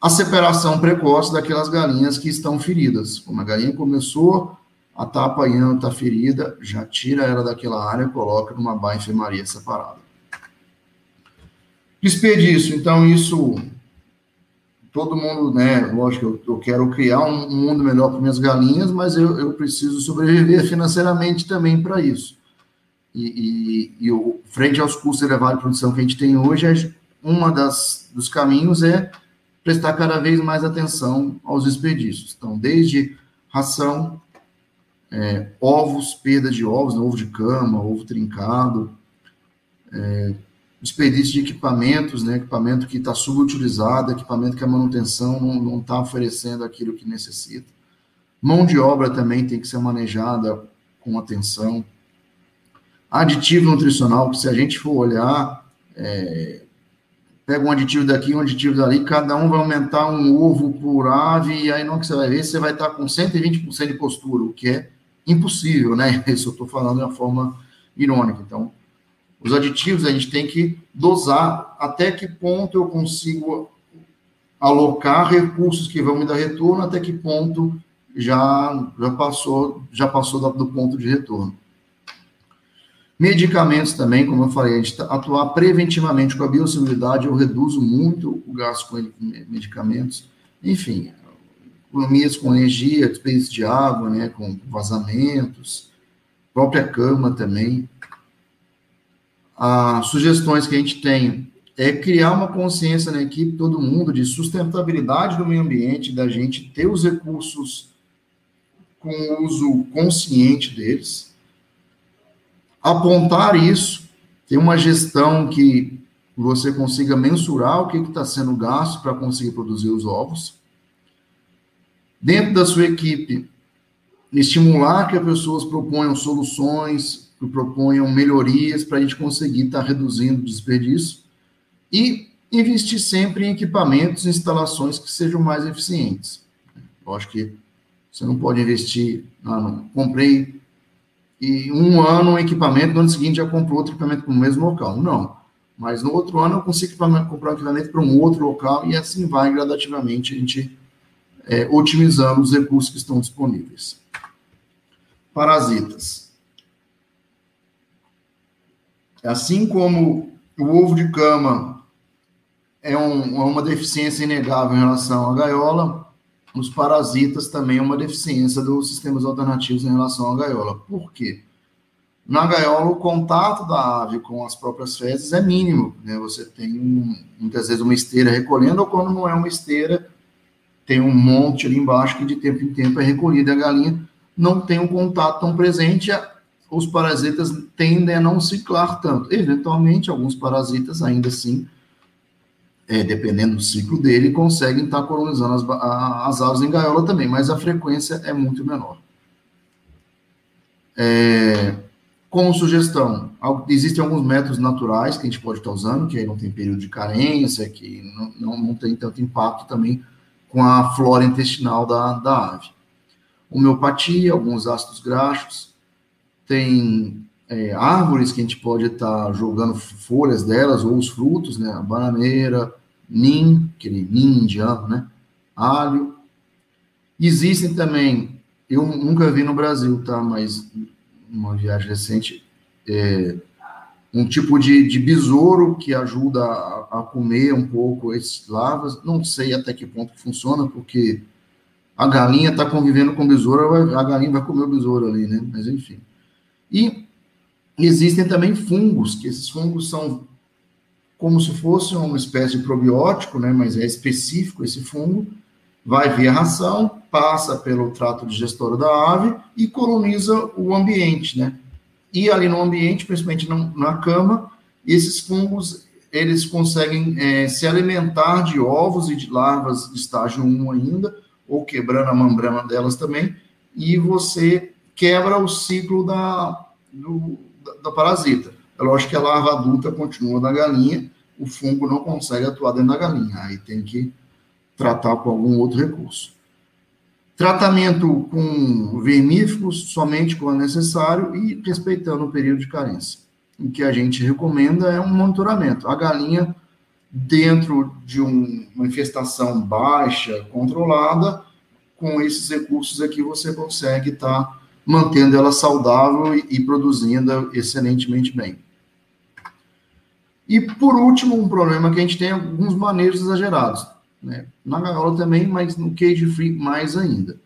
Speaker 3: a separação precoce daquelas galinhas que estão feridas. Como a galinha começou a estar tá apanhando, está ferida, já tira ela daquela área coloca numa baia enfermaria separada. Desperdício, então isso todo mundo, né? Lógico, eu, eu quero criar um, mundo melhor para minhas galinhas, mas eu, eu preciso sobreviver financeiramente também para isso. E, e, e o, frente aos custos elevados de produção que a gente tem hoje, é, uma das dos caminhos é prestar cada vez mais atenção aos desperdícios. Então, desde ração, é, ovos, perda de ovos, né, ovo de cama, ovo trincado, é, desperdício de equipamentos, né, equipamento que está subutilizado, equipamento que a manutenção não está oferecendo aquilo que necessita. Mão de obra também tem que ser manejada com atenção. Aditivo nutricional, que se a gente for olhar, é, pega um aditivo daqui, um aditivo dali, cada um vai aumentar um ovo por ave, e aí não que você vai ver, você vai estar com 120% de postura, o que é impossível, né? Isso eu estou falando de uma forma irônica. Então, os aditivos a gente tem que dosar até que ponto eu consigo alocar recursos que vão me dar retorno, até que ponto já, já passou já passou do ponto de retorno. Medicamentos também, como eu falei, a gente tá, atuar preventivamente com a biosseguridade, eu reduzo muito o gasto com medicamentos. Enfim, economias com energia, despesas de água, né, com vazamentos, própria cama também as sugestões que a gente tem é criar uma consciência na equipe, todo mundo, de sustentabilidade do meio ambiente, da gente ter os recursos com uso consciente deles, apontar isso, ter uma gestão que você consiga mensurar o que está sendo gasto para conseguir produzir os ovos. Dentro da sua equipe, estimular que as pessoas proponham soluções, que proponham melhorias para a gente conseguir estar tá reduzindo o desperdício e investir sempre em equipamentos e instalações que sejam mais eficientes. Eu acho que você não pode investir, ah, não, comprei e um ano um equipamento, no ano seguinte já comprou outro equipamento para o mesmo local. Não. Mas no outro ano eu consigo comprar um equipamento para um outro local e assim vai gradativamente a gente é, otimizando os recursos que estão disponíveis. Parasitas. Assim como o ovo de cama é, um, é uma deficiência inegável em relação à gaiola, os parasitas também é uma deficiência dos sistemas alternativos em relação à gaiola. Por quê? Na gaiola, o contato da ave com as próprias fezes é mínimo. Né? Você tem, muitas vezes, uma esteira recolhendo, ou quando não é uma esteira, tem um monte ali embaixo que de tempo em tempo é recolhido. A galinha não tem um contato tão presente, os parasitas tendem a não ciclar tanto. Eventualmente, alguns parasitas, ainda assim, é, dependendo do ciclo dele, conseguem estar colonizando as, as aves em gaiola também, mas a frequência é muito menor. É, como sugestão, existem alguns métodos naturais que a gente pode estar usando, que aí não tem período de carência, que não, não, não tem tanto impacto também com a flora intestinal da, da ave. Homeopatia, alguns ácidos graxos, tem é, árvores que a gente pode estar jogando folhas delas ou os frutos, né? A bananeira, nim, aquele nim indiano, né? Alho. Existem também, eu nunca vi no Brasil, tá? Mas uma viagem recente, é, um tipo de, de besouro que ajuda a, a, comer um pouco esses larvas. Não sei até que ponto funciona, porque a galinha está convivendo com o besouro, a galinha vai comer o besouro ali, né? Mas enfim. E existem também fungos, que esses fungos são como se fosse uma espécie de probiótico, né? Mas é específico esse fungo vai via ração, passa pelo trato digestório da ave e coloniza o ambiente, né? E ali no ambiente, principalmente na cama, esses fungos eles conseguem é, se alimentar de ovos e de larvas estágio 1 ainda, ou quebrando a membrana delas também, e você quebra o ciclo da, do, da, da parasita. É lógico que a larva adulta continua na galinha, o fungo não consegue atuar dentro da galinha, aí tem que tratar com algum outro recurso. Tratamento com vermífugos somente quando necessário e respeitando o período de carência. O que a gente recomenda é um monitoramento. A galinha, dentro de um, uma infestação baixa, controlada, com esses recursos aqui você consegue estar tá mantendo ela saudável e, e produzindo excelentemente bem. E por último, um problema que a gente tem alguns manejos exagerados né? Na gaiola também, mas no cage free mais ainda.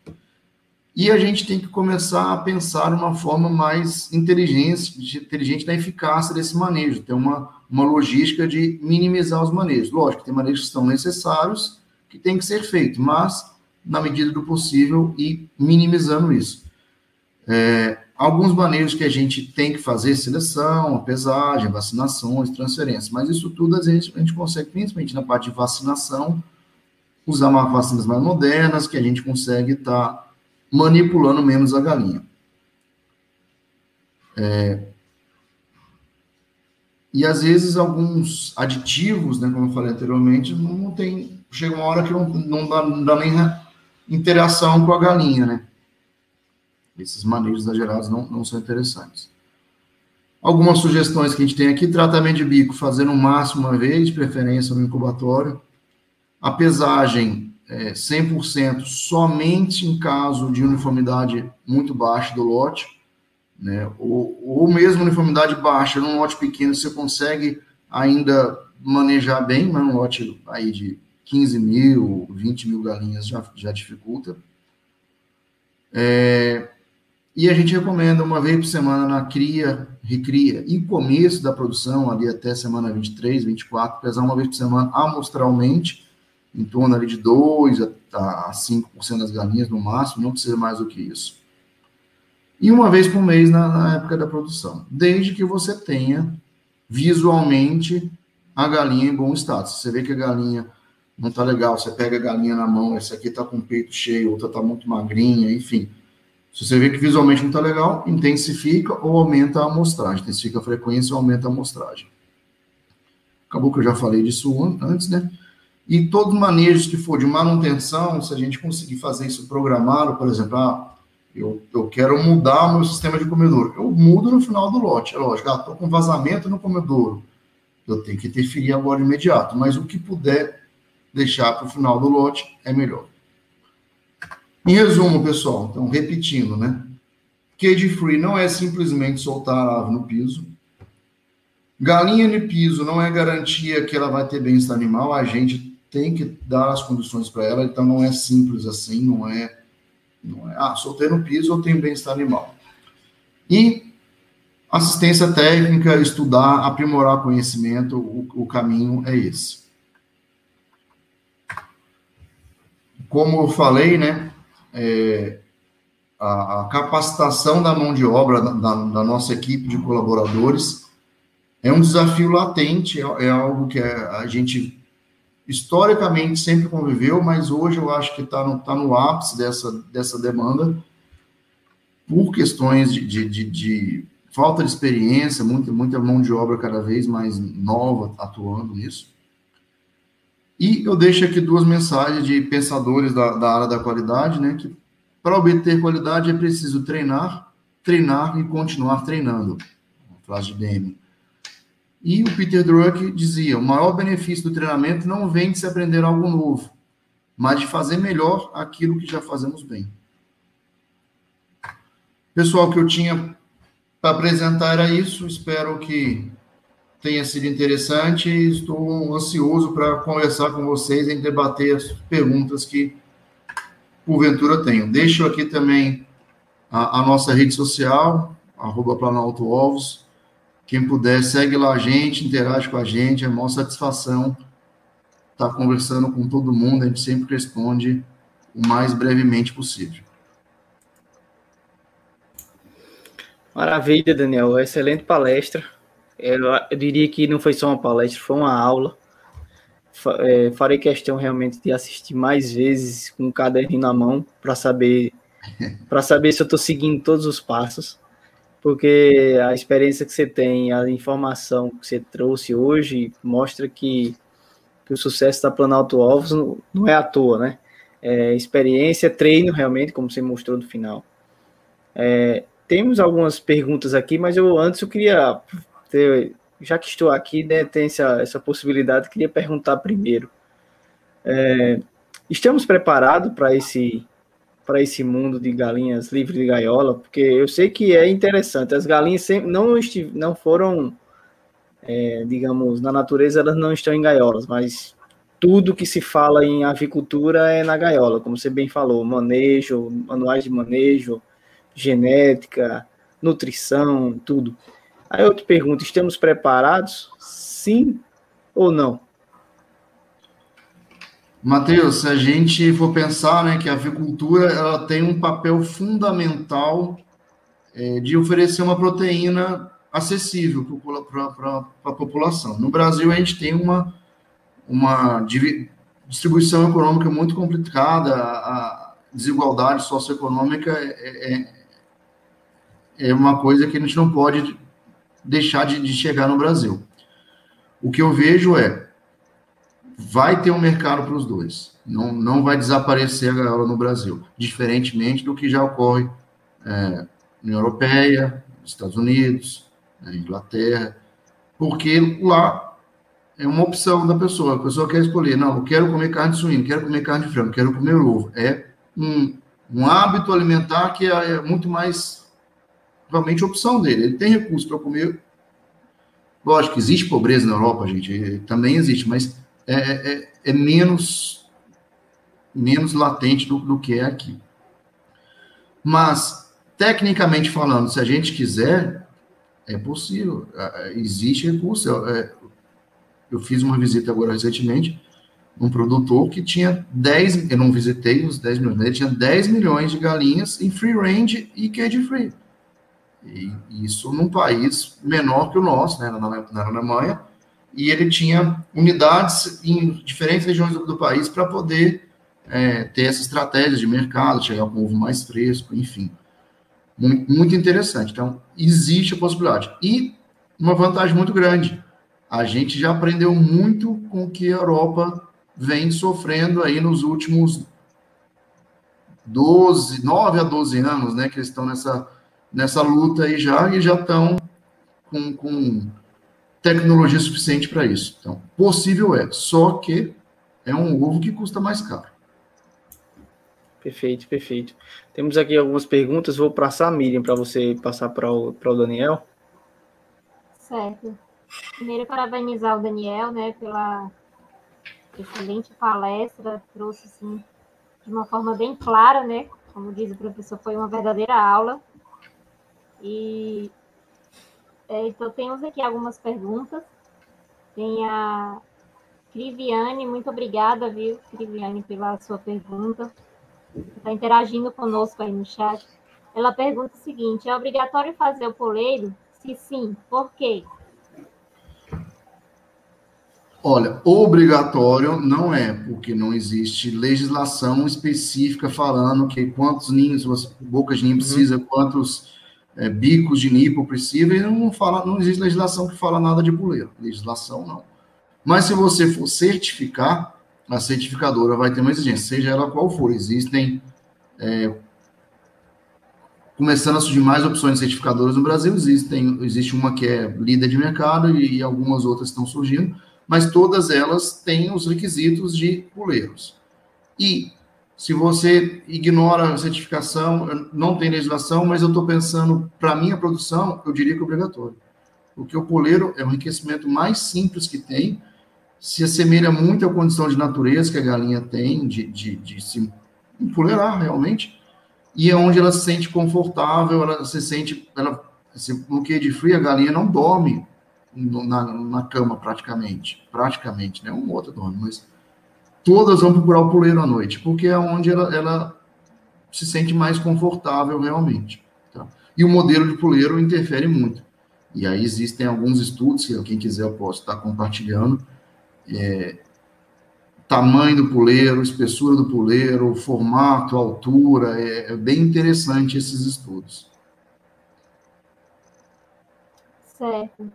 Speaker 3: E a gente tem que começar a pensar uma forma mais inteligente, inteligente na eficácia desse manejo, ter uma, uma logística de minimizar os manejos. Lógico, tem manejos que são necessários, que tem que ser feito, mas na medida do possível e minimizando isso. É, alguns manejos que a gente tem que fazer, seleção, pesagem, vacinações, transferências, mas isso tudo a gente, a gente consegue, principalmente na parte de vacinação, usar vacinas mais modernas, que a gente consegue estar tá manipulando menos a galinha. É, e às vezes alguns aditivos, né, como eu falei anteriormente, não tem. Chega uma hora que não, não, dá, não dá nem interação com a galinha, né? Esses manejos exagerados não, não são interessantes. Algumas sugestões que a gente tem aqui: tratamento de bico, fazer no máximo uma vez, de preferência no incubatório a pesagem é 100% somente em caso de uniformidade muito baixa do lote, né? ou, ou mesmo uniformidade baixa, num lote pequeno você consegue ainda manejar bem, mas num lote aí de 15 mil, 20 mil galinhas já, já dificulta. É, e a gente recomenda uma vez por semana na cria, recria e começo da produção, ali até semana 23, 24, pesar uma vez por semana amostralmente, em torno ali de 2 a 5% das galinhas no máximo, não precisa mais do que isso. E uma vez por mês na, na época da produção, desde que você tenha visualmente a galinha em bom estado. Se você vê que a galinha não está legal, você pega a galinha na mão, essa aqui está com o peito cheio, outra está muito magrinha, enfim. Se você vê que visualmente não está legal, intensifica ou aumenta a amostragem. Intensifica a frequência ou aumenta a amostragem. Acabou que eu já falei disso antes, né? E todos os manejos que for de manutenção, se a gente conseguir fazer isso programado, por exemplo, ah, eu, eu quero mudar o meu sistema de comedouro. Eu mudo no final do lote, é lógico. Ah, estou com vazamento no comedouro. Eu tenho que interferir agora imediato. Mas o que puder deixar para o final do lote é melhor. Em resumo, pessoal, então, repetindo, né? Cage free não é simplesmente soltar a ave no piso. Galinha no piso não é garantia que ela vai ter bem-estar animal, a gente tem que dar as condições para ela, então não é simples assim, não é, não é, ah, soltei no piso ou tenho bem-estar animal. E assistência técnica, estudar, aprimorar conhecimento, o, o caminho é esse. Como eu falei, né, é, a, a, capacitação da mão de obra da, da, nossa equipe de colaboradores é um desafio latente, é, é algo que a, a gente historicamente sempre conviveu, mas hoje eu acho que está no, tá no ápice dessa, dessa demanda, por questões de, de, de, de falta de experiência, muita, muita mão de obra cada vez mais nova atuando nisso. E eu deixo aqui duas mensagens de pensadores da, da área da qualidade, né? Que para obter qualidade é preciso treinar, treinar e continuar treinando. Frase de DM. E o Peter Drucker dizia: o maior benefício do treinamento não vem de se aprender algo novo, mas de fazer melhor aquilo que já fazemos bem. Pessoal, que eu tinha para apresentar era isso. Espero que tenha sido interessante estou ansioso para conversar com vocês e debater as perguntas que porventura tenham. Deixo aqui também a, a nossa rede social, arroba Planalto Ovos. Quem puder, segue lá a gente, interage com a gente, é uma satisfação estar conversando com todo mundo, a gente sempre responde o mais brevemente possível.
Speaker 1: Maravilha, Daniel. Excelente palestra. Eu, eu, diria que não foi só uma palestra, foi uma aula. É, farei questão realmente de assistir mais vezes com o caderno na mão para saber para saber se eu estou seguindo todos os passos, porque a experiência que você tem, a informação que você trouxe hoje mostra que, que o sucesso da Planalto Ovos não, não é à toa, né? É, experiência, treino realmente, como você mostrou no final. É, temos algumas perguntas aqui, mas eu antes eu queria ter, já que estou aqui, né, tem essa, essa possibilidade, queria perguntar primeiro. É, estamos preparados para esse para esse mundo de galinhas livres de gaiola, porque eu sei que é interessante. As galinhas sempre não não foram, é, digamos, na natureza elas não estão em gaiolas, mas tudo que se fala em avicultura é na gaiola, como você bem falou, manejo, manuais de manejo, genética, nutrição, tudo. Aí eu te pergunto, estamos preparados? Sim ou não?
Speaker 3: Matheus, se a gente for pensar né, que a avicultura ela tem um papel fundamental é, de oferecer uma proteína acessível para a população. No Brasil, a gente tem uma, uma distribuição econômica muito complicada, a desigualdade socioeconômica é, é, é uma coisa que a gente não pode deixar de, de chegar no Brasil. O que eu vejo é, vai ter um mercado para os dois. Não, não vai desaparecer a gaiola no Brasil, diferentemente do que já ocorre é, na Europeia, Estados Unidos, na Inglaterra, porque lá é uma opção da pessoa. A pessoa quer escolher, não, eu quero comer carne de suíno, quero comer carne de frango, quero comer ovo. É um, um hábito alimentar que é, é muito mais realmente opção dele. Ele tem recurso para comer. Lógico, existe pobreza na Europa, gente, também existe, mas é, é, é, é menos, menos latente do, do que é aqui. Mas, tecnicamente falando, se a gente quiser, é possível, é, é, existe recurso. Eu, eu fiz uma visita agora recentemente, um produtor que tinha 10, eu não visitei os 10 milhões, ele tinha 10 milhões de galinhas em free range e cage free. E isso num país menor que o nosso, né, na, Alemanha, e ele tinha unidades em diferentes regiões do, do país para poder é, ter essa estratégia de mercado, chegar com ovo mais fresco, enfim. Muito, muito interessante. Então, existe a possibilidade. E uma vantagem muito grande. A gente já aprendeu muito com o que a Europa vem sofrendo aí nos últimos 12, 9 a 12 anos, né, que eles estão nessa nessa luta aí já e já estão com, com tecnologia suficiente para isso. Então, possível é, só que é um ovo que custa mais caro.
Speaker 1: Perfeito, perfeito. Temos aqui algumas perguntas. Vou passar a Miriam para você passar para o, o Daniel.
Speaker 2: Certo. Primeiro, parabenizar o Daniel, né, pela excelente palestra, trouxe, assim, de uma forma bem clara, né, como diz o professor, foi uma verdadeira aula. E é, então temos aqui algumas perguntas. Tem a Criviane, muito obrigada, viu, Criviane, pela sua pergunta. Está interagindo conosco aí no chat. Ela pergunta o seguinte: é obrigatório fazer o poleiro? Se sim, por quê?
Speaker 3: Olha, obrigatório não é, porque não existe legislação específica falando que quantos ninhos, bocas de ninho uhum. precisa, uhum. quantos é, bicos de nipo e não, fala, não existe legislação que fala nada de puleiro. Legislação não. Mas se você for certificar, a certificadora vai ter uma exigência, seja ela qual for. Existem. É, começando a surgir mais opções de certificadoras no Brasil, existem, existe uma que é líder de mercado e, e algumas outras estão surgindo mas todas elas têm os requisitos de puleiros. E se você ignora a certificação, não tem legislação, mas eu estou pensando, para minha produção, eu diria que é obrigatório. Porque o poleiro é o enriquecimento mais simples que tem, se assemelha muito à condição de natureza que a galinha tem, de, de, de se empoleirar realmente, e é onde ela se sente confortável, ela se sente, ela, se, no que de frio, a galinha não dorme na, na cama praticamente, praticamente, né? Outro dorme, mas todas vão procurar o puleiro à noite, porque é onde ela, ela se sente mais confortável realmente. Tá? E o modelo de puleiro interfere muito. E aí existem alguns estudos, que quem quiser eu posso estar compartilhando. É, tamanho do puleiro, espessura do puleiro, formato, altura, é, é bem interessante esses estudos.
Speaker 2: Certo.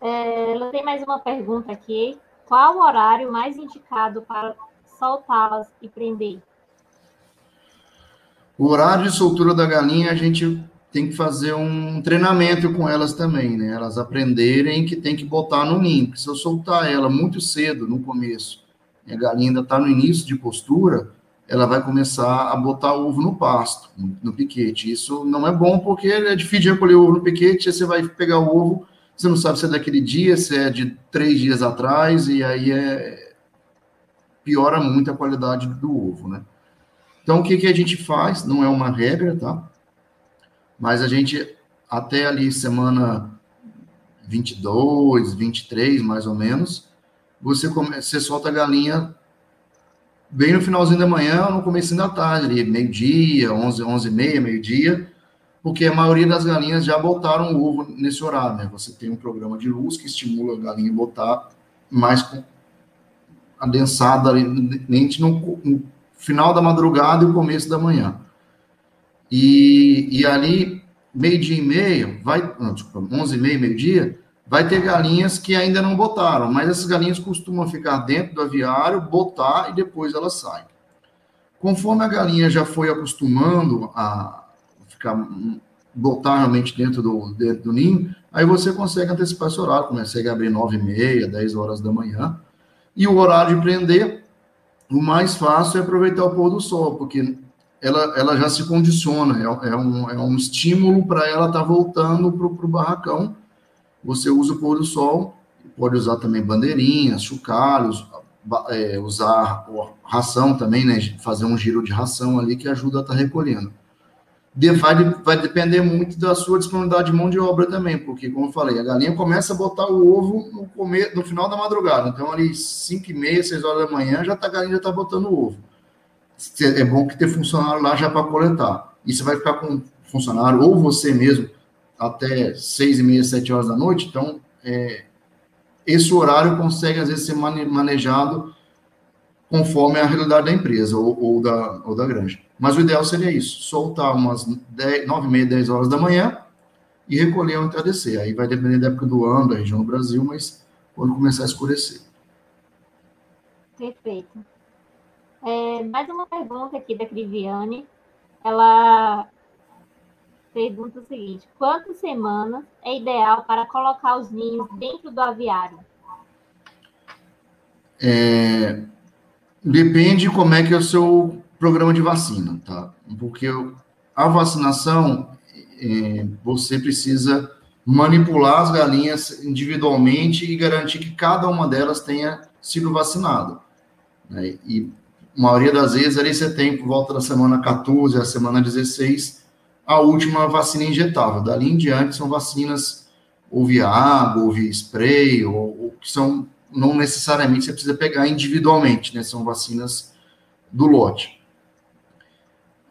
Speaker 2: É, tem mais uma pergunta aqui. Qual o horário mais indicado para soltá-las e prender?
Speaker 3: O horário de soltura da galinha, a gente tem que fazer um treinamento com elas também, né? Elas aprenderem que tem que botar no ninho. Porque se eu soltar ela muito cedo, no começo, a galinha ainda está no início de postura, ela vai começar a botar ovo no pasto, no, piquete. Isso não é bom, porque é difícil recolher o ovo no piquete, você vai pegar o ovo você não sabe se é daquele dia, se é de três dias atrás, e aí é piora muito a qualidade do ovo, né? Então, o que, que a gente faz? Não é uma regra, tá? Mas a gente, até ali semana 22, 23, mais ou menos, você, come, você solta a galinha bem no finalzinho da manhã, no começo da tarde, ali, meio-dia, 11, 11 e meia, meio-dia, porque a maioria das galinhas já botaram o ovo nesse horário, né? Você tem um programa de luz que estimula a galinha a botar mais adensada lente no, no final da madrugada e o começo da manhã. E, e ali, meio-dia e meio, vai, não, desculpa, 11 e meio, meio-dia, vai ter galinhas que ainda não botaram, mas essas galinhas costumam ficar dentro do aviário, botar e depois elas saem. Conforme a galinha já foi acostumando a, ficar botar realmente dentro do, dentro do ninho, aí você consegue antecipar esse horário, consegue abrir nove e meia, dez horas da manhã, e o horário de prender, o mais fácil é aproveitar o pôr do sol, porque ela, ela já se condiciona, é, é um, é um estímulo para ela estar tá voltando para o barracão, você usa o pôr do sol, pode usar também bandeirinhas, chocalhos, é, usar ração também, né, fazer um giro de ração ali que ajuda a estar tá recolhendo vai, vai depender muito da sua disponibilidade de mão de obra também, porque, como eu falei, a galinha começa a botar o ovo no, comer, no final da madrugada. Então, ali, 5 e meia, 6 horas da manhã, já tá, a galinha já está botando o ovo. É bom que ter funcionário lá já para coletar. E você vai ficar com funcionário, ou você mesmo, até 6 e meia, 7 horas da noite. Então, é, esse horário consegue, às vezes, ser manejado conforme a realidade da empresa ou, ou, da, ou da granja. Mas o ideal seria isso, soltar umas 10, 9 e meia, 10 horas da manhã e recolher ao entardecer. Aí vai depender da época do ano, da região do Brasil, mas quando começar a escurecer.
Speaker 2: Perfeito. É, mais uma pergunta aqui da Criviane. Ela pergunta o seguinte: quantas semanas é ideal para colocar os ninhos dentro do aviário?
Speaker 3: É, Depende como é que é o seu programa de vacina, tá? Porque a vacinação, é, você precisa manipular as galinhas individualmente e garantir que cada uma delas tenha sido vacinada. Né? E a maioria das vezes ali você tem por volta da semana 14 a semana 16 a última vacina injetável. Dali em diante são vacinas ou via água, ou via spray, ou, ou que são não necessariamente você precisa pegar individualmente, né? São vacinas do lote.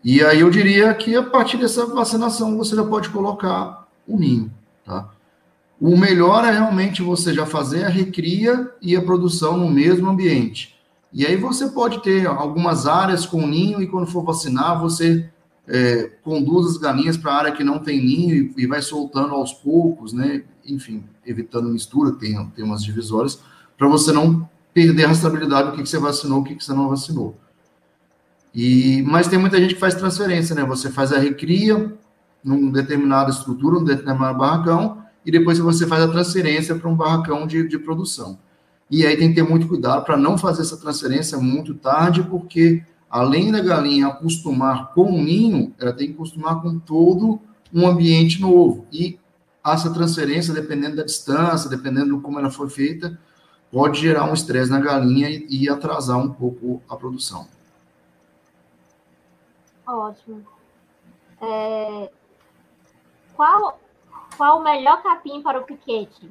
Speaker 3: E aí eu diria que a partir dessa vacinação você já pode colocar o ninho, tá? O melhor é realmente você já fazer a recria e a produção no mesmo ambiente. E aí você pode ter algumas áreas com ninho e quando for vacinar, você é, conduz as galinhas para a área que não tem ninho e, e, vai soltando aos poucos, né? Enfim, evitando mistura, tem, tem umas divisórias, para você não perder a rastreabilidade do que, que você vacinou, o que, que você não vacinou. E, mas tem muita gente que faz transferência, né? Você faz a recria numa determinada estrutura, num determinado barracão, e depois você faz a transferência para um barracão de, de produção. E aí tem que ter muito cuidado para não fazer essa transferência muito tarde, porque além da galinha acostumar com o ninho, ela tem que acostumar com todo um ambiente novo. E essa transferência, dependendo da distância, dependendo de como ela foi feita, pode gerar um estresse na galinha e, e atrasar um pouco a produção.
Speaker 2: Ótimo. É... Qual, qual o melhor capim para o piquete?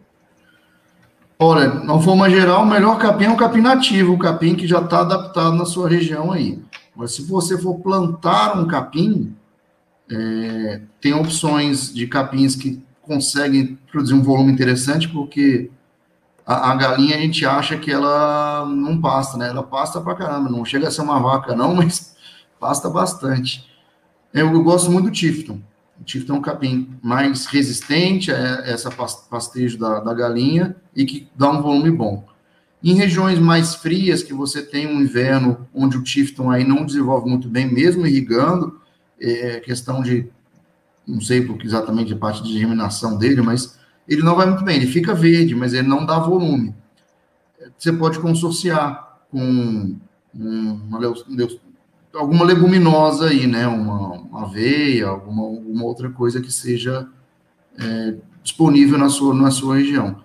Speaker 3: Olha, de uma forma geral, o melhor capim é o capim nativo, o capim que já está adaptado na sua região aí. Mas se você for plantar um capim, é, tem opções de capins que conseguem produzir um volume interessante, porque a, a, galinha a gente acha que ela não pasta, né? Ela pasta pra caramba, não chega a ser uma vaca não, mas pasta bastante. Eu, eu gosto muito do Tifton. O Tifton é um capim mais resistente a essa pastejo da, da galinha e que dá um volume bom. Em regiões mais frias, que você tem um inverno onde o Tifton aí não desenvolve muito bem, mesmo irrigando, é questão de, não sei exatamente a parte de germinação dele, mas ele não vai muito bem, ele fica verde, mas ele não dá volume. Você pode consorciar com uma, alguma leguminosa aí, né? Uma, uma aveia, alguma, alguma outra coisa que seja é, disponível na sua, na sua região.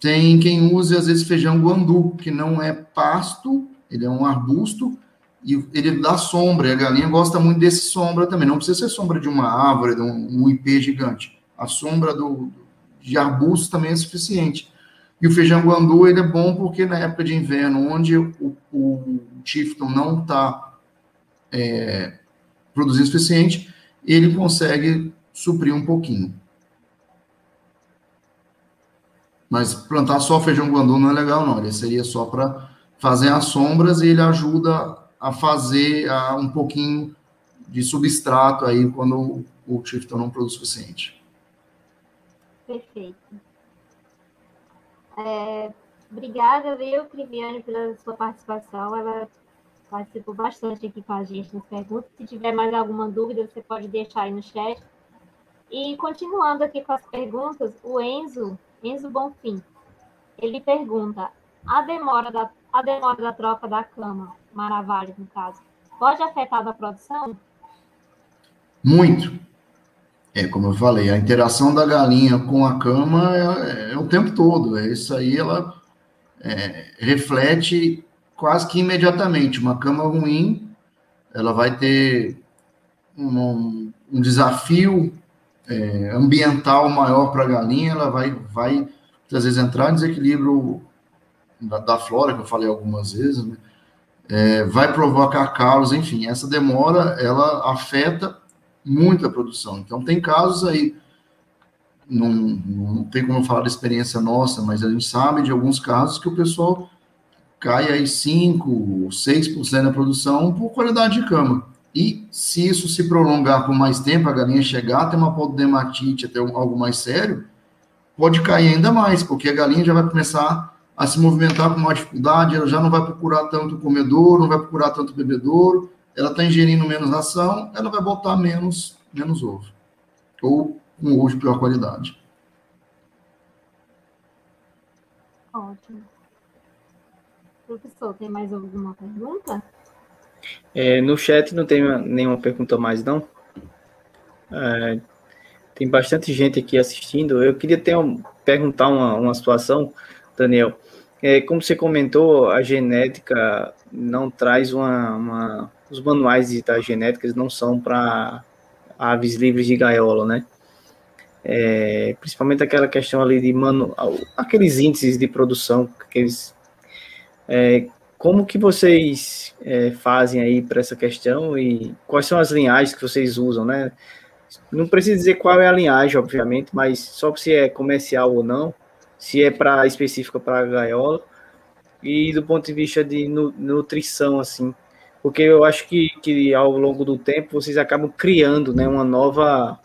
Speaker 3: Tem quem use, às vezes, feijão guandu, que não é pasto, ele é um arbusto, e ele dá sombra, e a galinha gosta muito desse sombra também. Não precisa ser sombra de uma árvore, de um, um IP gigante. A sombra do, de arbustos também é suficiente. E o feijão guandu, ele é bom porque na época de inverno, onde o, o Tifton não está é, produzindo o suficiente, ele consegue suprir um pouquinho. Mas plantar só feijão guandu não é legal, não. Ele seria só para fazer as sombras e ele ajuda a fazer a, um pouquinho de substrato aí quando o, o Tifton não produz o suficiente.
Speaker 2: Perfeito. É, obrigada, viu, Criviane, pela sua participação. Ela participou bastante aqui com a gente nas perguntas. Se tiver mais alguma dúvida, você pode deixar aí no chat. E continuando aqui com as perguntas, o Enzo, Enzo Bonfim, ele pergunta: a demora da, a demora da troca da cama, Maravilha, no caso, pode afetar a produção?
Speaker 3: Muito. É, como eu falei, a interação da galinha com a cama é, é o tempo todo. É isso aí, ela é, reflete quase que imediatamente. Uma cama ruim, ela vai ter um, um desafio é, ambiental maior para a galinha, ela vai, vai, às vezes, entrar em desequilíbrio da, da flora, que eu falei algumas vezes, né? é, vai provocar calos, enfim, essa demora, ela afeta muita produção. Então, tem casos aí, não, não tem como falar da experiência nossa, mas a gente sabe de alguns casos que o pessoal cai aí 5, 6% da produção por qualidade de cama. E se isso se prolongar por mais tempo, a galinha chegar a ter uma pododermatite, até algo mais sério, pode cair ainda mais, porque a galinha já vai começar a se movimentar com mais dificuldade, ela já não vai procurar tanto comedor, não vai procurar tanto bebedouro, ela está ingerindo menos ração, ela vai botar menos, menos ovo. Ou um ovo de pior qualidade.
Speaker 2: Ótimo. Professor, tem mais alguma pergunta?
Speaker 1: É, no chat não tem nenhuma pergunta mais, não. É, tem bastante gente aqui assistindo. Eu queria ter um, perguntar uma, uma situação, Daniel. É, como você comentou, a genética não traz uma, uma os manuais digitais genéticos não são para aves livres de gaiola, né? É, principalmente aquela questão ali de mano, aqueles índices de produção, aqueles, é, como que vocês é, fazem aí para essa questão e quais são as linhagens que vocês usam, né? Não precisa dizer qual é a linhagem, obviamente, mas só se é comercial ou não, se é para específica para gaiola e do ponto de vista de nutrição, assim, porque eu acho que, que ao longo do tempo vocês acabam criando, né, uma nova,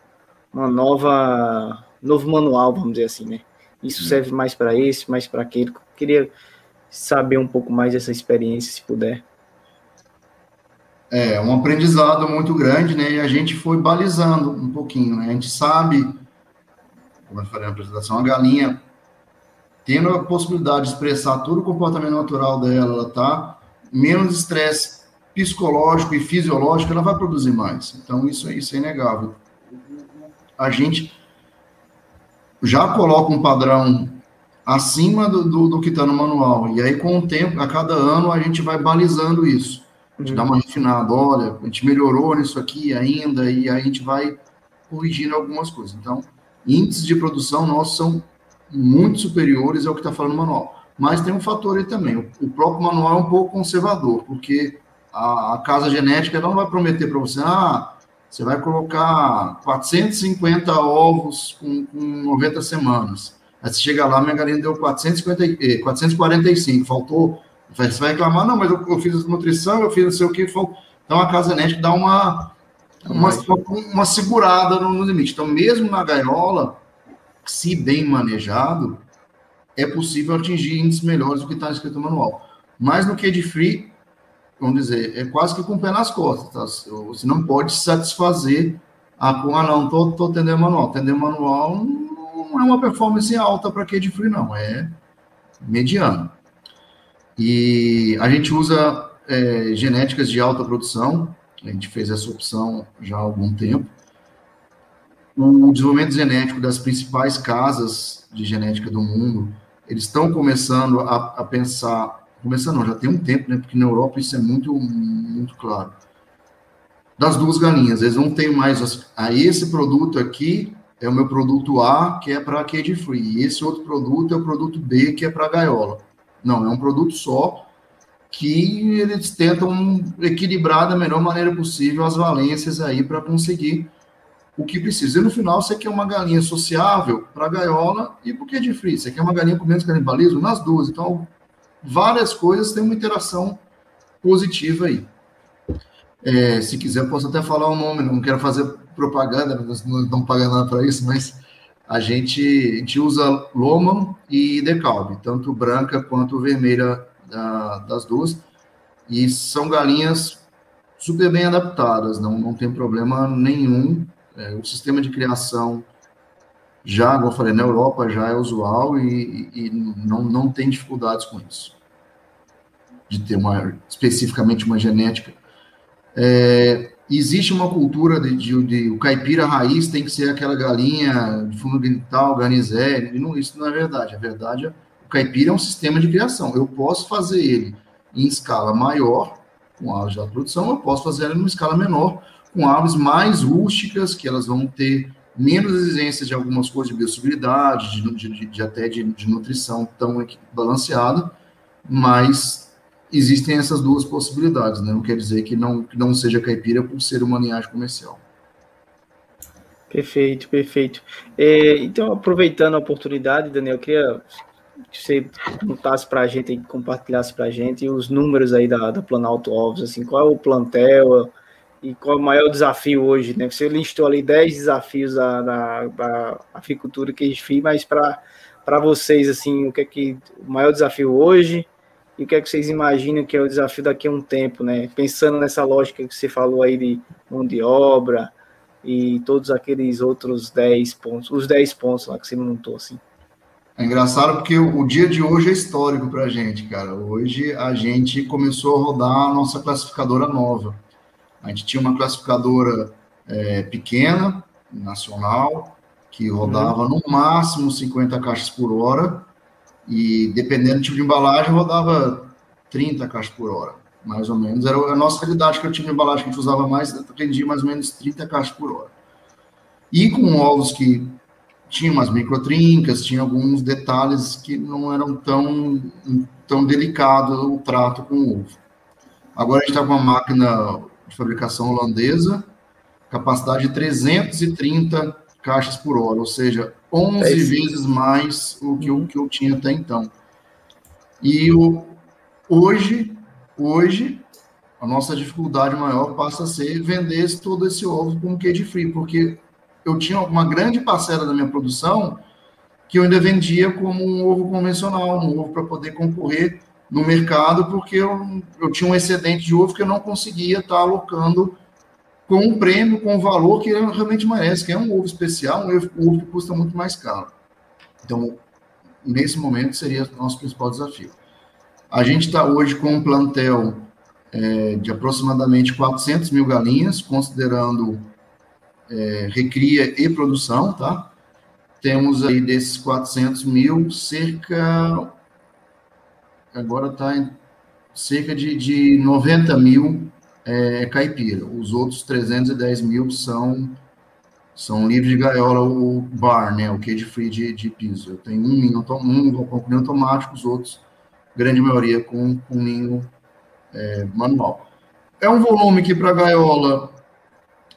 Speaker 1: uma nova, novo manual, vamos dizer assim, né? Isso uhum. serve mais para esse, mais para aquele. Queria saber um pouco mais dessa experiência, se puder.
Speaker 3: É um aprendizado muito grande, né? E a gente foi balizando um pouquinho, né? A gente sabe, como eu falei na apresentação, a galinha tendo a possibilidade de expressar todo o comportamento natural dela, ela tá menos estresse psicológico e fisiológico, ela vai produzir mais. Então, isso, isso é inegável. A gente já coloca um padrão acima do, do, do que está no manual. E aí, com o tempo, a cada ano, a gente vai balizando isso. A gente dá uma refinada, olha, a gente melhorou nisso aqui ainda, e aí a gente vai corrigindo algumas coisas. Então, índices de produção nossos são muito superiores ao que está falando no manual. Mas tem um fator aí também. O, o próprio manual é um pouco conservador, porque a, a casa genética não vai prometer para você, ah, você vai colocar 450 ovos com, com 90 semanas. Aí você chega lá, minha galinha deu 450, 445, eh, faltou. Você vai reclamar, não, mas eu, eu fiz nutrição, eu fiz não sei o que. Faltou. Então a casa genética dá uma, uma, uma segurada no, no limite. Então, mesmo na gaiola, se bem manejado, é possível atingir índices melhores do que está escrito no manual. Mas no cage free, vamos dizer, é quase que com o pé nas costas, tá? Você não pode se satisfazer a, ah, não, tô, tô atendendo manual. Atender manual não é uma performance alta para cage free, não, é mediano. E a gente usa é, genéticas de alta produção, a gente fez essa opção já há algum tempo. O desenvolvimento genético das principais casas de genética do mundo, eles estão começando a, a pensar começando não, já tem um tempo, né? Porque na Europa isso é muito, muito claro. Das duas galinhas, eles não têm mais. As, ah, esse produto aqui é o meu produto A, que é para cage free, e esse outro produto é o produto B, que é para gaiola. Não, é um produto só que eles tentam equilibrar da melhor maneira possível as valências aí para conseguir o que precisa. E no final, você quer uma galinha sociável para gaiola e para o cage free. Você quer uma galinha com menos canibalismo nas duas. Então, várias coisas têm uma interação positiva aí. É, se quiser, posso até falar o nome, não quero fazer propaganda, não estamos pagando nada para isso, mas a gente, a gente usa Loman e Decalbe, tanto branca quanto vermelha da, das duas, e são galinhas super bem adaptadas, não, não tem problema nenhum. É, o sistema de criação já, como eu falei, na Europa já é usual e, e não, não tem dificuldades com isso, de ter uma, especificamente uma genética. É, existe uma cultura de, de, de, o caipira raiz tem que ser aquela galinha de fundo genital, garnizé, e não, isso não é verdade. A verdade é o caipira é um sistema de criação. Eu posso fazer ele em escala maior, com aves de produção, eu posso fazer ele em escala menor, com aves mais rústicas, que elas vão ter menos exigências de algumas coisas de biosseguridade, de, de, de até de, de, nutrição tão balanceada, mas existem essas duas possibilidades, né? Não quer dizer que não, que não seja caipira por ser uma linhagem comercial.
Speaker 1: Perfeito, perfeito. É, então, aproveitando a oportunidade, Daniel, eu queria que você contasse para a gente, compartilhasse para a gente os números aí da, da Planalto Ovos, assim, qual é o plantel, e qual é o maior desafio hoje, né? Você listou ali 10 desafios da, da, da aficultura que a gente fez, mas para vocês, assim, o que é que o maior desafio hoje e o que é que vocês imaginam que é o desafio daqui a um tempo, né? Pensando nessa lógica que você falou aí de mão de obra e todos aqueles outros 10 pontos, os 10 pontos lá que você montou, assim.
Speaker 3: É engraçado porque o dia de hoje é histórico para a gente, cara. Hoje a gente começou a rodar a nossa classificadora nova. A gente tinha uma classificadora é, pequena, nacional, que rodava no máximo 50 caixas por hora, e dependendo do tipo de embalagem, rodava 30 caixas por hora, mais ou menos. Era a nossa realidade, que eu tinha embalagem que a gente usava mais, atendia mais ou menos 30 caixas por hora. E com ovos que tinham umas microtrincas, tinha alguns detalhes que não eram tão, tão delicados o trato com o ovo. Agora a gente está com uma máquina de fabricação holandesa, capacidade de 330 caixas por hora, ou seja, 11 é vezes mais o que, eu, que eu tinha até então. E o, hoje, hoje, a nossa dificuldade maior passa a ser vender todo esse ovo como cage free, porque eu tinha uma grande parcela da minha produção que eu ainda vendia como um ovo convencional, um ovo para poder concorrer no mercado, porque eu, eu tinha um excedente de ovo que eu não conseguia estar tá alocando com um prêmio, com um valor que ele realmente merece, que é um ovo especial, um ovo que custa muito mais caro. Então, nesse momento, seria o nosso principal desafio. A gente está hoje com um plantel é, de aproximadamente 400 mil galinhas, considerando é, recria e produção, tá? Temos aí desses 400 mil, cerca. Agora está em cerca de, de 90 mil é caipira. Os outros 310 mil são são livres de gaiola, o bar, né, o cage free de, de piso. Eu tenho um ninho, um com ninho automático, os outros, grande maioria, com, com ninho é, manual. É um volume que para gaiola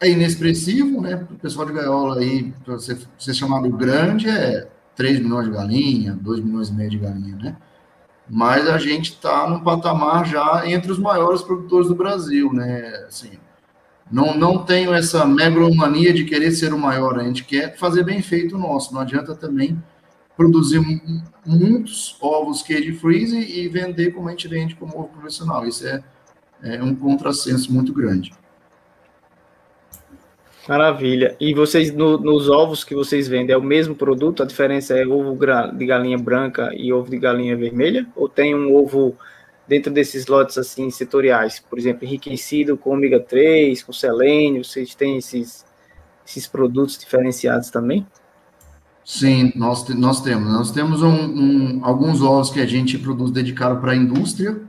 Speaker 3: é inexpressivo, né? O pessoal de gaiola aí, para você ser chamado grande, é 3 milhões de galinha, 2 milhões e meio de galinha, né? Mas a gente está num patamar já entre os maiores produtores do Brasil, né? Assim, não, não tenho essa megalomania de querer ser o maior, a gente quer fazer bem feito o nosso, não adianta também produzir muitos ovos cage freeze e vender como a gente vende como ovo profissional, isso é, é um contrassenso muito grande.
Speaker 1: Maravilha. E vocês, no, nos ovos que vocês vendem, é o mesmo produto? A diferença é ovo de galinha branca e ovo de galinha vermelha? Ou tem um ovo dentro desses lotes assim setoriais? Por exemplo, enriquecido com ômega 3, com selênio? Vocês têm esses, esses produtos diferenciados também?
Speaker 3: Sim, nós, nós temos. Nós temos um, um, alguns ovos que a gente produz dedicado para a indústria.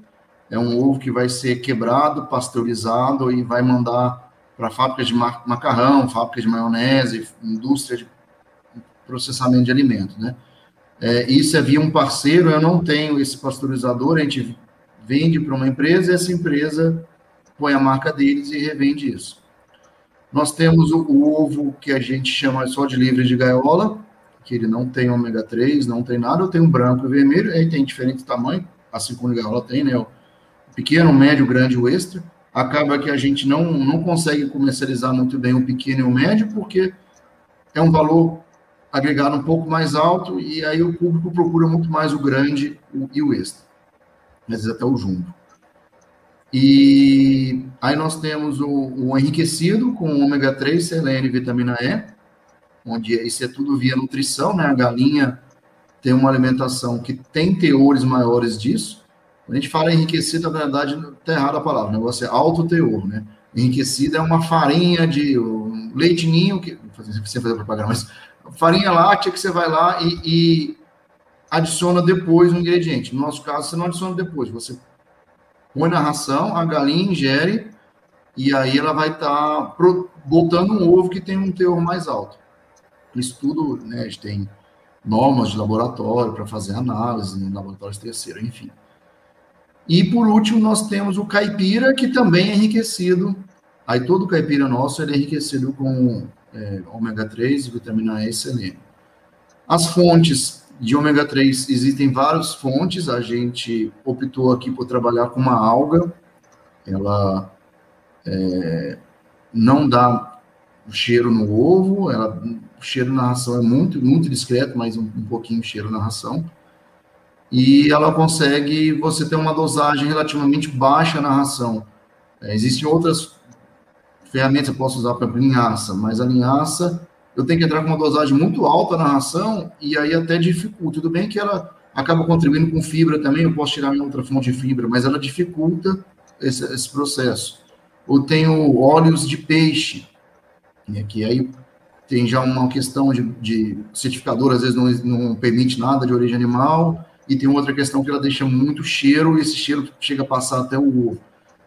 Speaker 3: É um ovo que vai ser quebrado, pasteurizado e vai mandar para fábricas de macarrão, fábricas de maionese, indústria de processamento de alimentos, né? É, isso é via um parceiro, eu não tenho esse pasteurizador, a gente vende para uma empresa e essa empresa põe a marca deles e revende isso. Nós temos o, o ovo que a gente chama só de livre de gaiola, que ele não tem ômega 3, não tem nada, eu tenho branco e vermelho, aí tem diferentes tamanhos, assim como a gaiola tem, né? O pequeno, médio, grande o extra acaba que a gente não, não consegue comercializar muito bem o pequeno e o médio, porque é um valor agregado um pouco mais alto, e aí o público procura muito mais o grande e o extra, às vezes até o jumbo. E aí nós temos o, o enriquecido com ômega 3, selênio e vitamina E, onde isso é tudo via nutrição, né? A galinha tem uma alimentação que tem teores maiores disso, a gente fala enriquecido, na verdade, está errada a palavra, o negócio é alto teor, né? Enriquecido é uma farinha de um leitinho, que, sem fazer propaganda, mas farinha láctea que você vai lá e, e adiciona depois o ingrediente. No nosso caso, você não adiciona depois, você põe na ração, a galinha ingere e aí ela vai estar tá botando um ovo que tem um teor mais alto. Isso tudo, né, a gente tem normas de laboratório para fazer análise, em laboratórios terceiro, enfim. E por último, nós temos o caipira, que também é enriquecido. Aí todo caipira nosso é enriquecido com é, ômega 3, vitamina E e selênio. As fontes de ômega 3 existem várias fontes. A gente optou aqui por trabalhar com uma alga. Ela é, não dá cheiro no ovo, ela, o cheiro na ração é muito, muito discreto, mas um, um pouquinho cheiro na ração e ela consegue você ter uma dosagem relativamente baixa na ração. É, existem outras ferramentas que eu posso usar para linhaça, mas a linhaça eu tenho que entrar com uma dosagem muito alta na ração e aí até dificulta. Tudo bem que ela acaba contribuindo com fibra também, eu posso tirar minha outra fonte de fibra, mas ela dificulta esse, esse processo. Eu tenho óleos de peixe, né, que aí tem já uma questão de, de certificador, às vezes não, não permite nada de origem animal, e tem outra questão que ela deixa muito cheiro, e esse cheiro chega a passar até o ovo.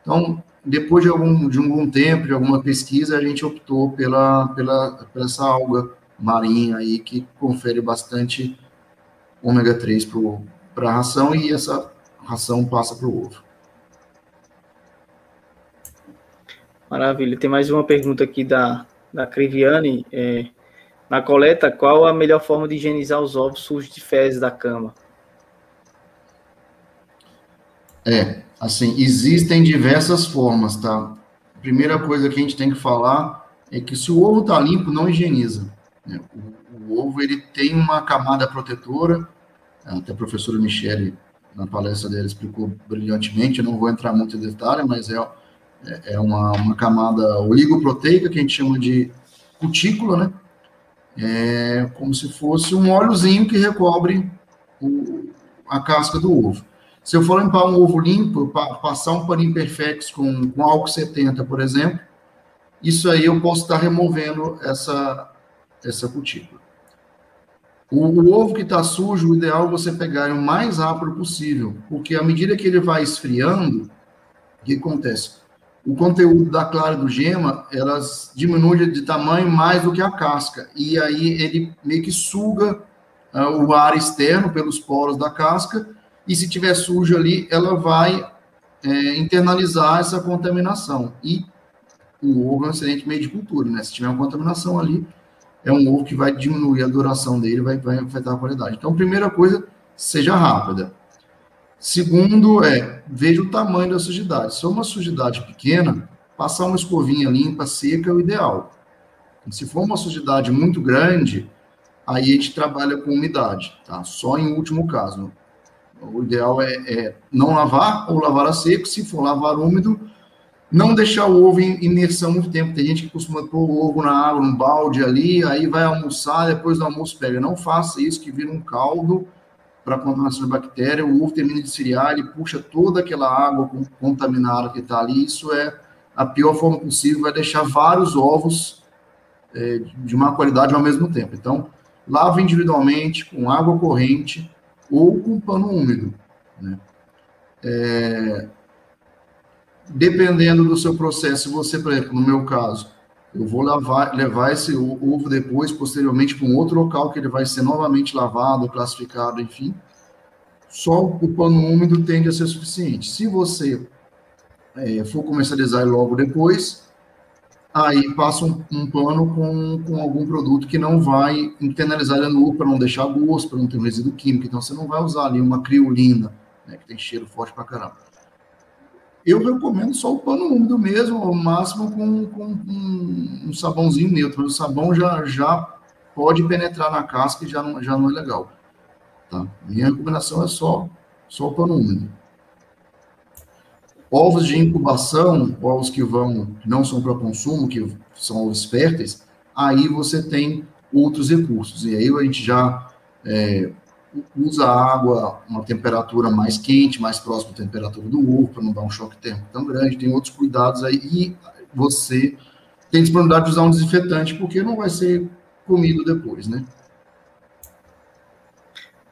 Speaker 3: Então, depois de algum, de algum tempo, de alguma pesquisa, a gente optou pela, pela, pela essa alga marinha aí, que confere bastante ômega 3 para a ração, e essa ração passa para o ovo.
Speaker 1: Maravilha. Tem mais uma pergunta aqui da, da Criviane. É, na coleta, qual a melhor forma de higienizar os ovos sujos de fezes da cama?
Speaker 3: É, assim, existem diversas formas, tá? A primeira coisa que a gente tem que falar é que se o ovo tá limpo, não higieniza. Né? O, o, ovo, ele tem uma camada protetora, até a professora Michele, na palestra dela, explicou brilhantemente, eu não vou entrar muito em detalhe, mas é é, é uma, uma camada oligoproteica que a gente chama de cutícula, né? É como se fosse um óleozinho que recobre o, a casca do ovo. Se eu for limpar um ovo limpo, passar um paninho perfex com, com álcool 70, por exemplo, isso aí eu posso estar removendo essa, essa cutícula. O, o ovo que está sujo, o ideal é você pegar o mais rápido possível, porque à medida que ele vai esfriando, o que acontece? o conteúdo da clara do gema, elas diminuem de tamanho mais do que a casca. E aí ele meio que suga uh, o ar externo pelos poros da casca, e se tiver sujo ali, ela vai é, internalizar essa contaminação. E o ovo é um excelente meio de cultura, né? Se tiver uma contaminação ali, é um ovo que vai diminuir a duração dele, vai, vai afetar a qualidade. Então, primeira coisa, seja rápida. Segundo é, veja o tamanho da sujidade. Se é uma sujidade pequena, passar uma escovinha limpa, seca é o ideal. Se for uma sujidade muito grande, aí a gente trabalha com umidade, tá? Só em último caso. O ideal é, é não lavar ou lavar a seco. Se for lavar úmido, não deixar o ovo em imersão muito tempo. Tem gente que costuma pôr o ovo na água, num balde ali, aí vai almoçar, depois do almoço pega. Não faça isso, que vira um caldo para contaminação de bactéria, o ovo termina de esfriar, ele puxa toda aquela água contaminada que está ali, isso é a pior forma possível, vai deixar vários ovos é, de má qualidade ao mesmo tempo. Então, lava individualmente, com água corrente ou com pano úmido. Né? É, dependendo do seu processo, você, por exemplo, no meu caso, eu vou lavar, levar esse ovo depois, posteriormente, para um outro local que ele vai ser novamente lavado, classificado, enfim. Só o pano úmido tende a ser suficiente. Se você é, for comercializar logo depois, aí passa um, um, pano com, com algum produto que não vai internalizar no ovo para não deixar gosto, para não ter um resíduo químico. Então, você não vai usar ali uma criolina, né, que tem cheiro forte para caramba eu recomendo só o pano úmido mesmo, ao máximo com, com, com um sabãozinho neutro. O sabão já, já pode penetrar na casca e já não, já não é legal. Tá? Minha recomendação é só, só o pano úmido. Ovos de incubação, ovos que vão, não são para consumo, que são ovos férteis, aí você tem outros recursos. E aí a gente já é, usa água uma temperatura mais quente, mais próxima da temperatura do ovo, para não dar um choque térmico tão grande. Tem outros cuidados aí. E você tem disponibilidade de usar um desinfetante, porque não vai ser comido depois, né?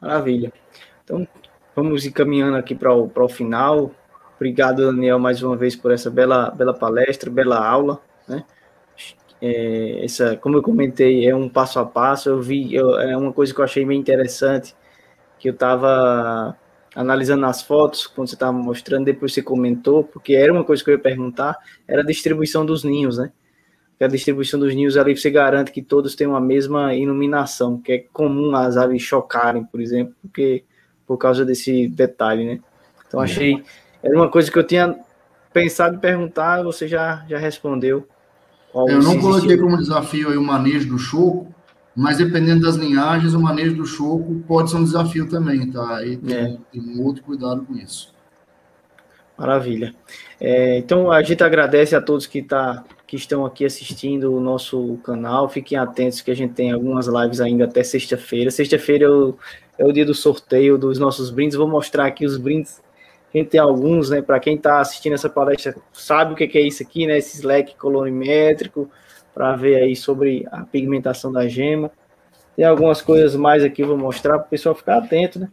Speaker 1: Maravilha. Então, vamos encaminhando aqui para o, para o final. Obrigado, Daniel, mais uma vez por essa bela, bela palestra, bela aula, né? É, essa, como eu comentei, é um passo a passo. Eu vi, eu, é uma coisa que eu achei bem interessante que eu estava analisando as fotos, quando você estava mostrando, depois você comentou, porque era uma coisa que eu ia perguntar, era a distribuição dos ninhos, né? A distribuição dos ninhos ali você garante que todos tenham a mesma iluminação, que é comum as aves chocarem, por exemplo, porque por causa desse detalhe, né? Então achei, era uma coisa que eu tinha pensado em perguntar, você já, já respondeu.
Speaker 3: Eu não coloquei como desafio o manejo do choco, mas dependendo das linhagens, o manejo do choco pode ser um desafio também, tá? Aí tem, é. tem um outro cuidado com isso.
Speaker 1: Maravilha. É, então a gente agradece a todos que, tá, que estão aqui assistindo o nosso canal. Fiquem atentos que a gente tem algumas lives ainda até sexta-feira. Sexta-feira é, é o dia do sorteio dos nossos brindes. Vou mostrar aqui os brindes. Gente tem alguns, né? Para quem está assistindo essa palestra, sabe o que é isso aqui, né? Esse Slack colorimétrico para ver aí sobre a pigmentação da gema. Tem algumas coisas mais aqui, eu vou mostrar para o pessoal ficar atento, né?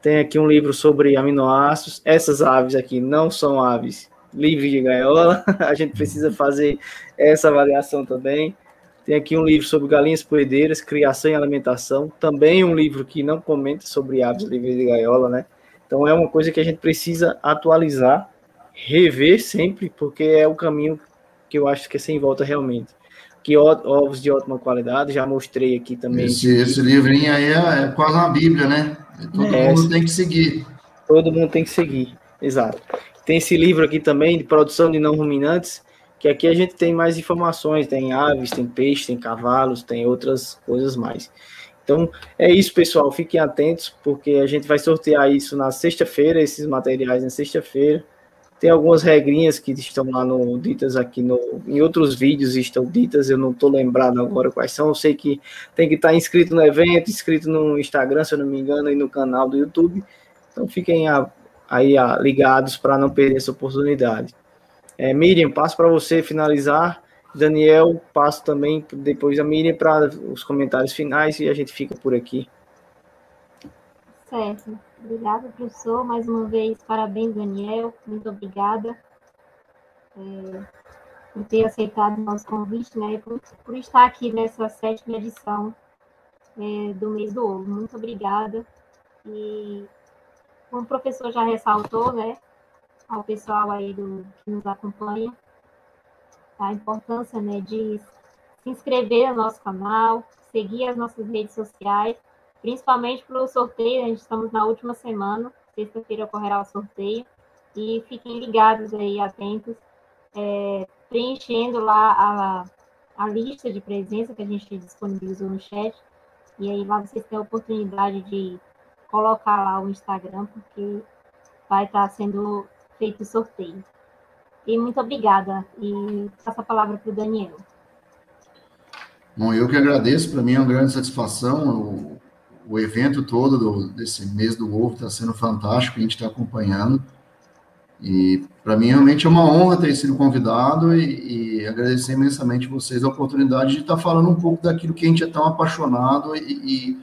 Speaker 1: Tem aqui um livro sobre aminoácidos. Essas aves aqui não são aves livres de gaiola. A gente precisa fazer essa avaliação também. Tem aqui um livro sobre galinhas poedeiras, criação e alimentação. Também um livro que não comenta sobre aves livres de gaiola, né? Então é uma coisa que a gente precisa atualizar, rever sempre, porque é o caminho que eu acho que é sem volta realmente. Que ovos de ótima qualidade, já mostrei aqui também.
Speaker 3: Esse, esse livrinho aí é, é, quase uma bíblia, né? Todo é, mundo tem que seguir.
Speaker 1: Todo mundo tem que seguir, exato. Tem esse livro aqui também de produção de não ruminantes, que aqui a gente tem mais informações, tem aves, tem peixes, tem cavalos, tem outras coisas mais. Então, é isso, pessoal. Fiquem atentos, porque a gente vai sortear isso na sexta-feira, esses materiais na sexta-feira. Tem algumas regrinhas que estão lá no ditas aqui no em outros vídeos estão ditas, eu não estou lembrado agora quais são. Eu sei que tem que estar inscrito no evento, inscrito no Instagram, se eu não me engano, e no canal do YouTube. Então fiquem a, aí a, ligados para não perder essa oportunidade. É, Miriam, passo para você finalizar Daniel, passo também depois da Miriam para os comentários finais e a gente fica por aqui.
Speaker 2: Certo. Obrigada, professor. Mais uma vez, parabéns, Daniel. Muito obrigada é, por ter aceitado o nosso convite, né? Por, por estar aqui nessa sétima edição é, do mês do ovo. Muito obrigada. E como o professor já ressaltou, né? Ao pessoal aí do, que nos acompanha, a importância né, de se inscrever no nosso canal, seguir as nossas redes sociais, principalmente para o sorteio, a gente estamos na última semana, sexta-feira ocorrerá o sorteio, e fiquem ligados aí, atentos, é, preenchendo lá a, a lista de presença que a gente disponibilizou no chat, e aí lá vocês têm a oportunidade de colocar lá o Instagram, porque vai estar sendo feito o sorteio. E muito obrigada. E passo a palavra para o Daniel.
Speaker 3: Bom, eu que agradeço, para mim é uma grande satisfação. O, o evento todo do, desse mês do ovo está sendo fantástico, a gente está acompanhando. E para mim realmente é uma honra ter sido convidado e, e, agradecer imensamente vocês a oportunidade de estar tá falando um pouco daquilo que a gente é tão apaixonado e, e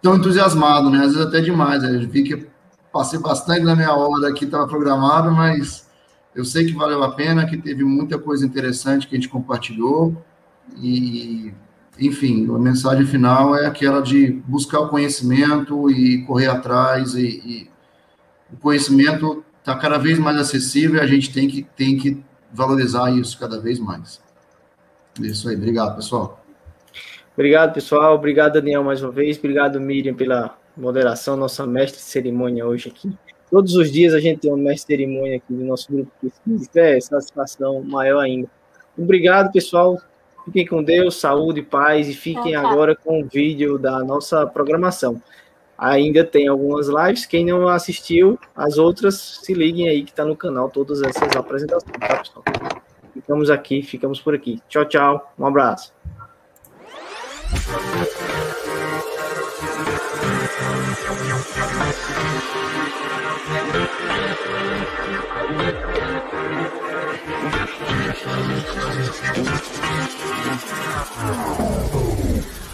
Speaker 3: tão entusiasmado, né? Às vezes até demais. Eu vi que passei bastante na minha hora aqui, estava programado, mas eu sei que valeu a pena, que teve muita coisa interessante que a gente compartilhou e, enfim, a mensagem final é aquela de buscar o conhecimento e correr atrás e, e o conhecimento está cada vez mais acessível e a gente tem que, tem que valorizar isso cada vez mais. Isso aí, obrigado, pessoal.
Speaker 1: Obrigado, pessoal. Obrigado, Daniel, mais uma vez. Obrigado, Miriam, pela moderação, nossa mestre de cerimônia hoje aqui. Todos os dias a gente tem uma mestre cerimônia aqui no nosso grupo de pesquisa, é satisfação maior ainda. Obrigado, pessoal. Fiquem com Deus, saúde, paz e fiquem agora com o vídeo da nossa programação. Ainda tem algumas lives. Quem não assistiu, as outras, se liguem aí que está no canal todas essas apresentações, tá, pessoal? Ficamos aqui, ficamos por aqui. Tchau, tchau. Um abraço. Oh.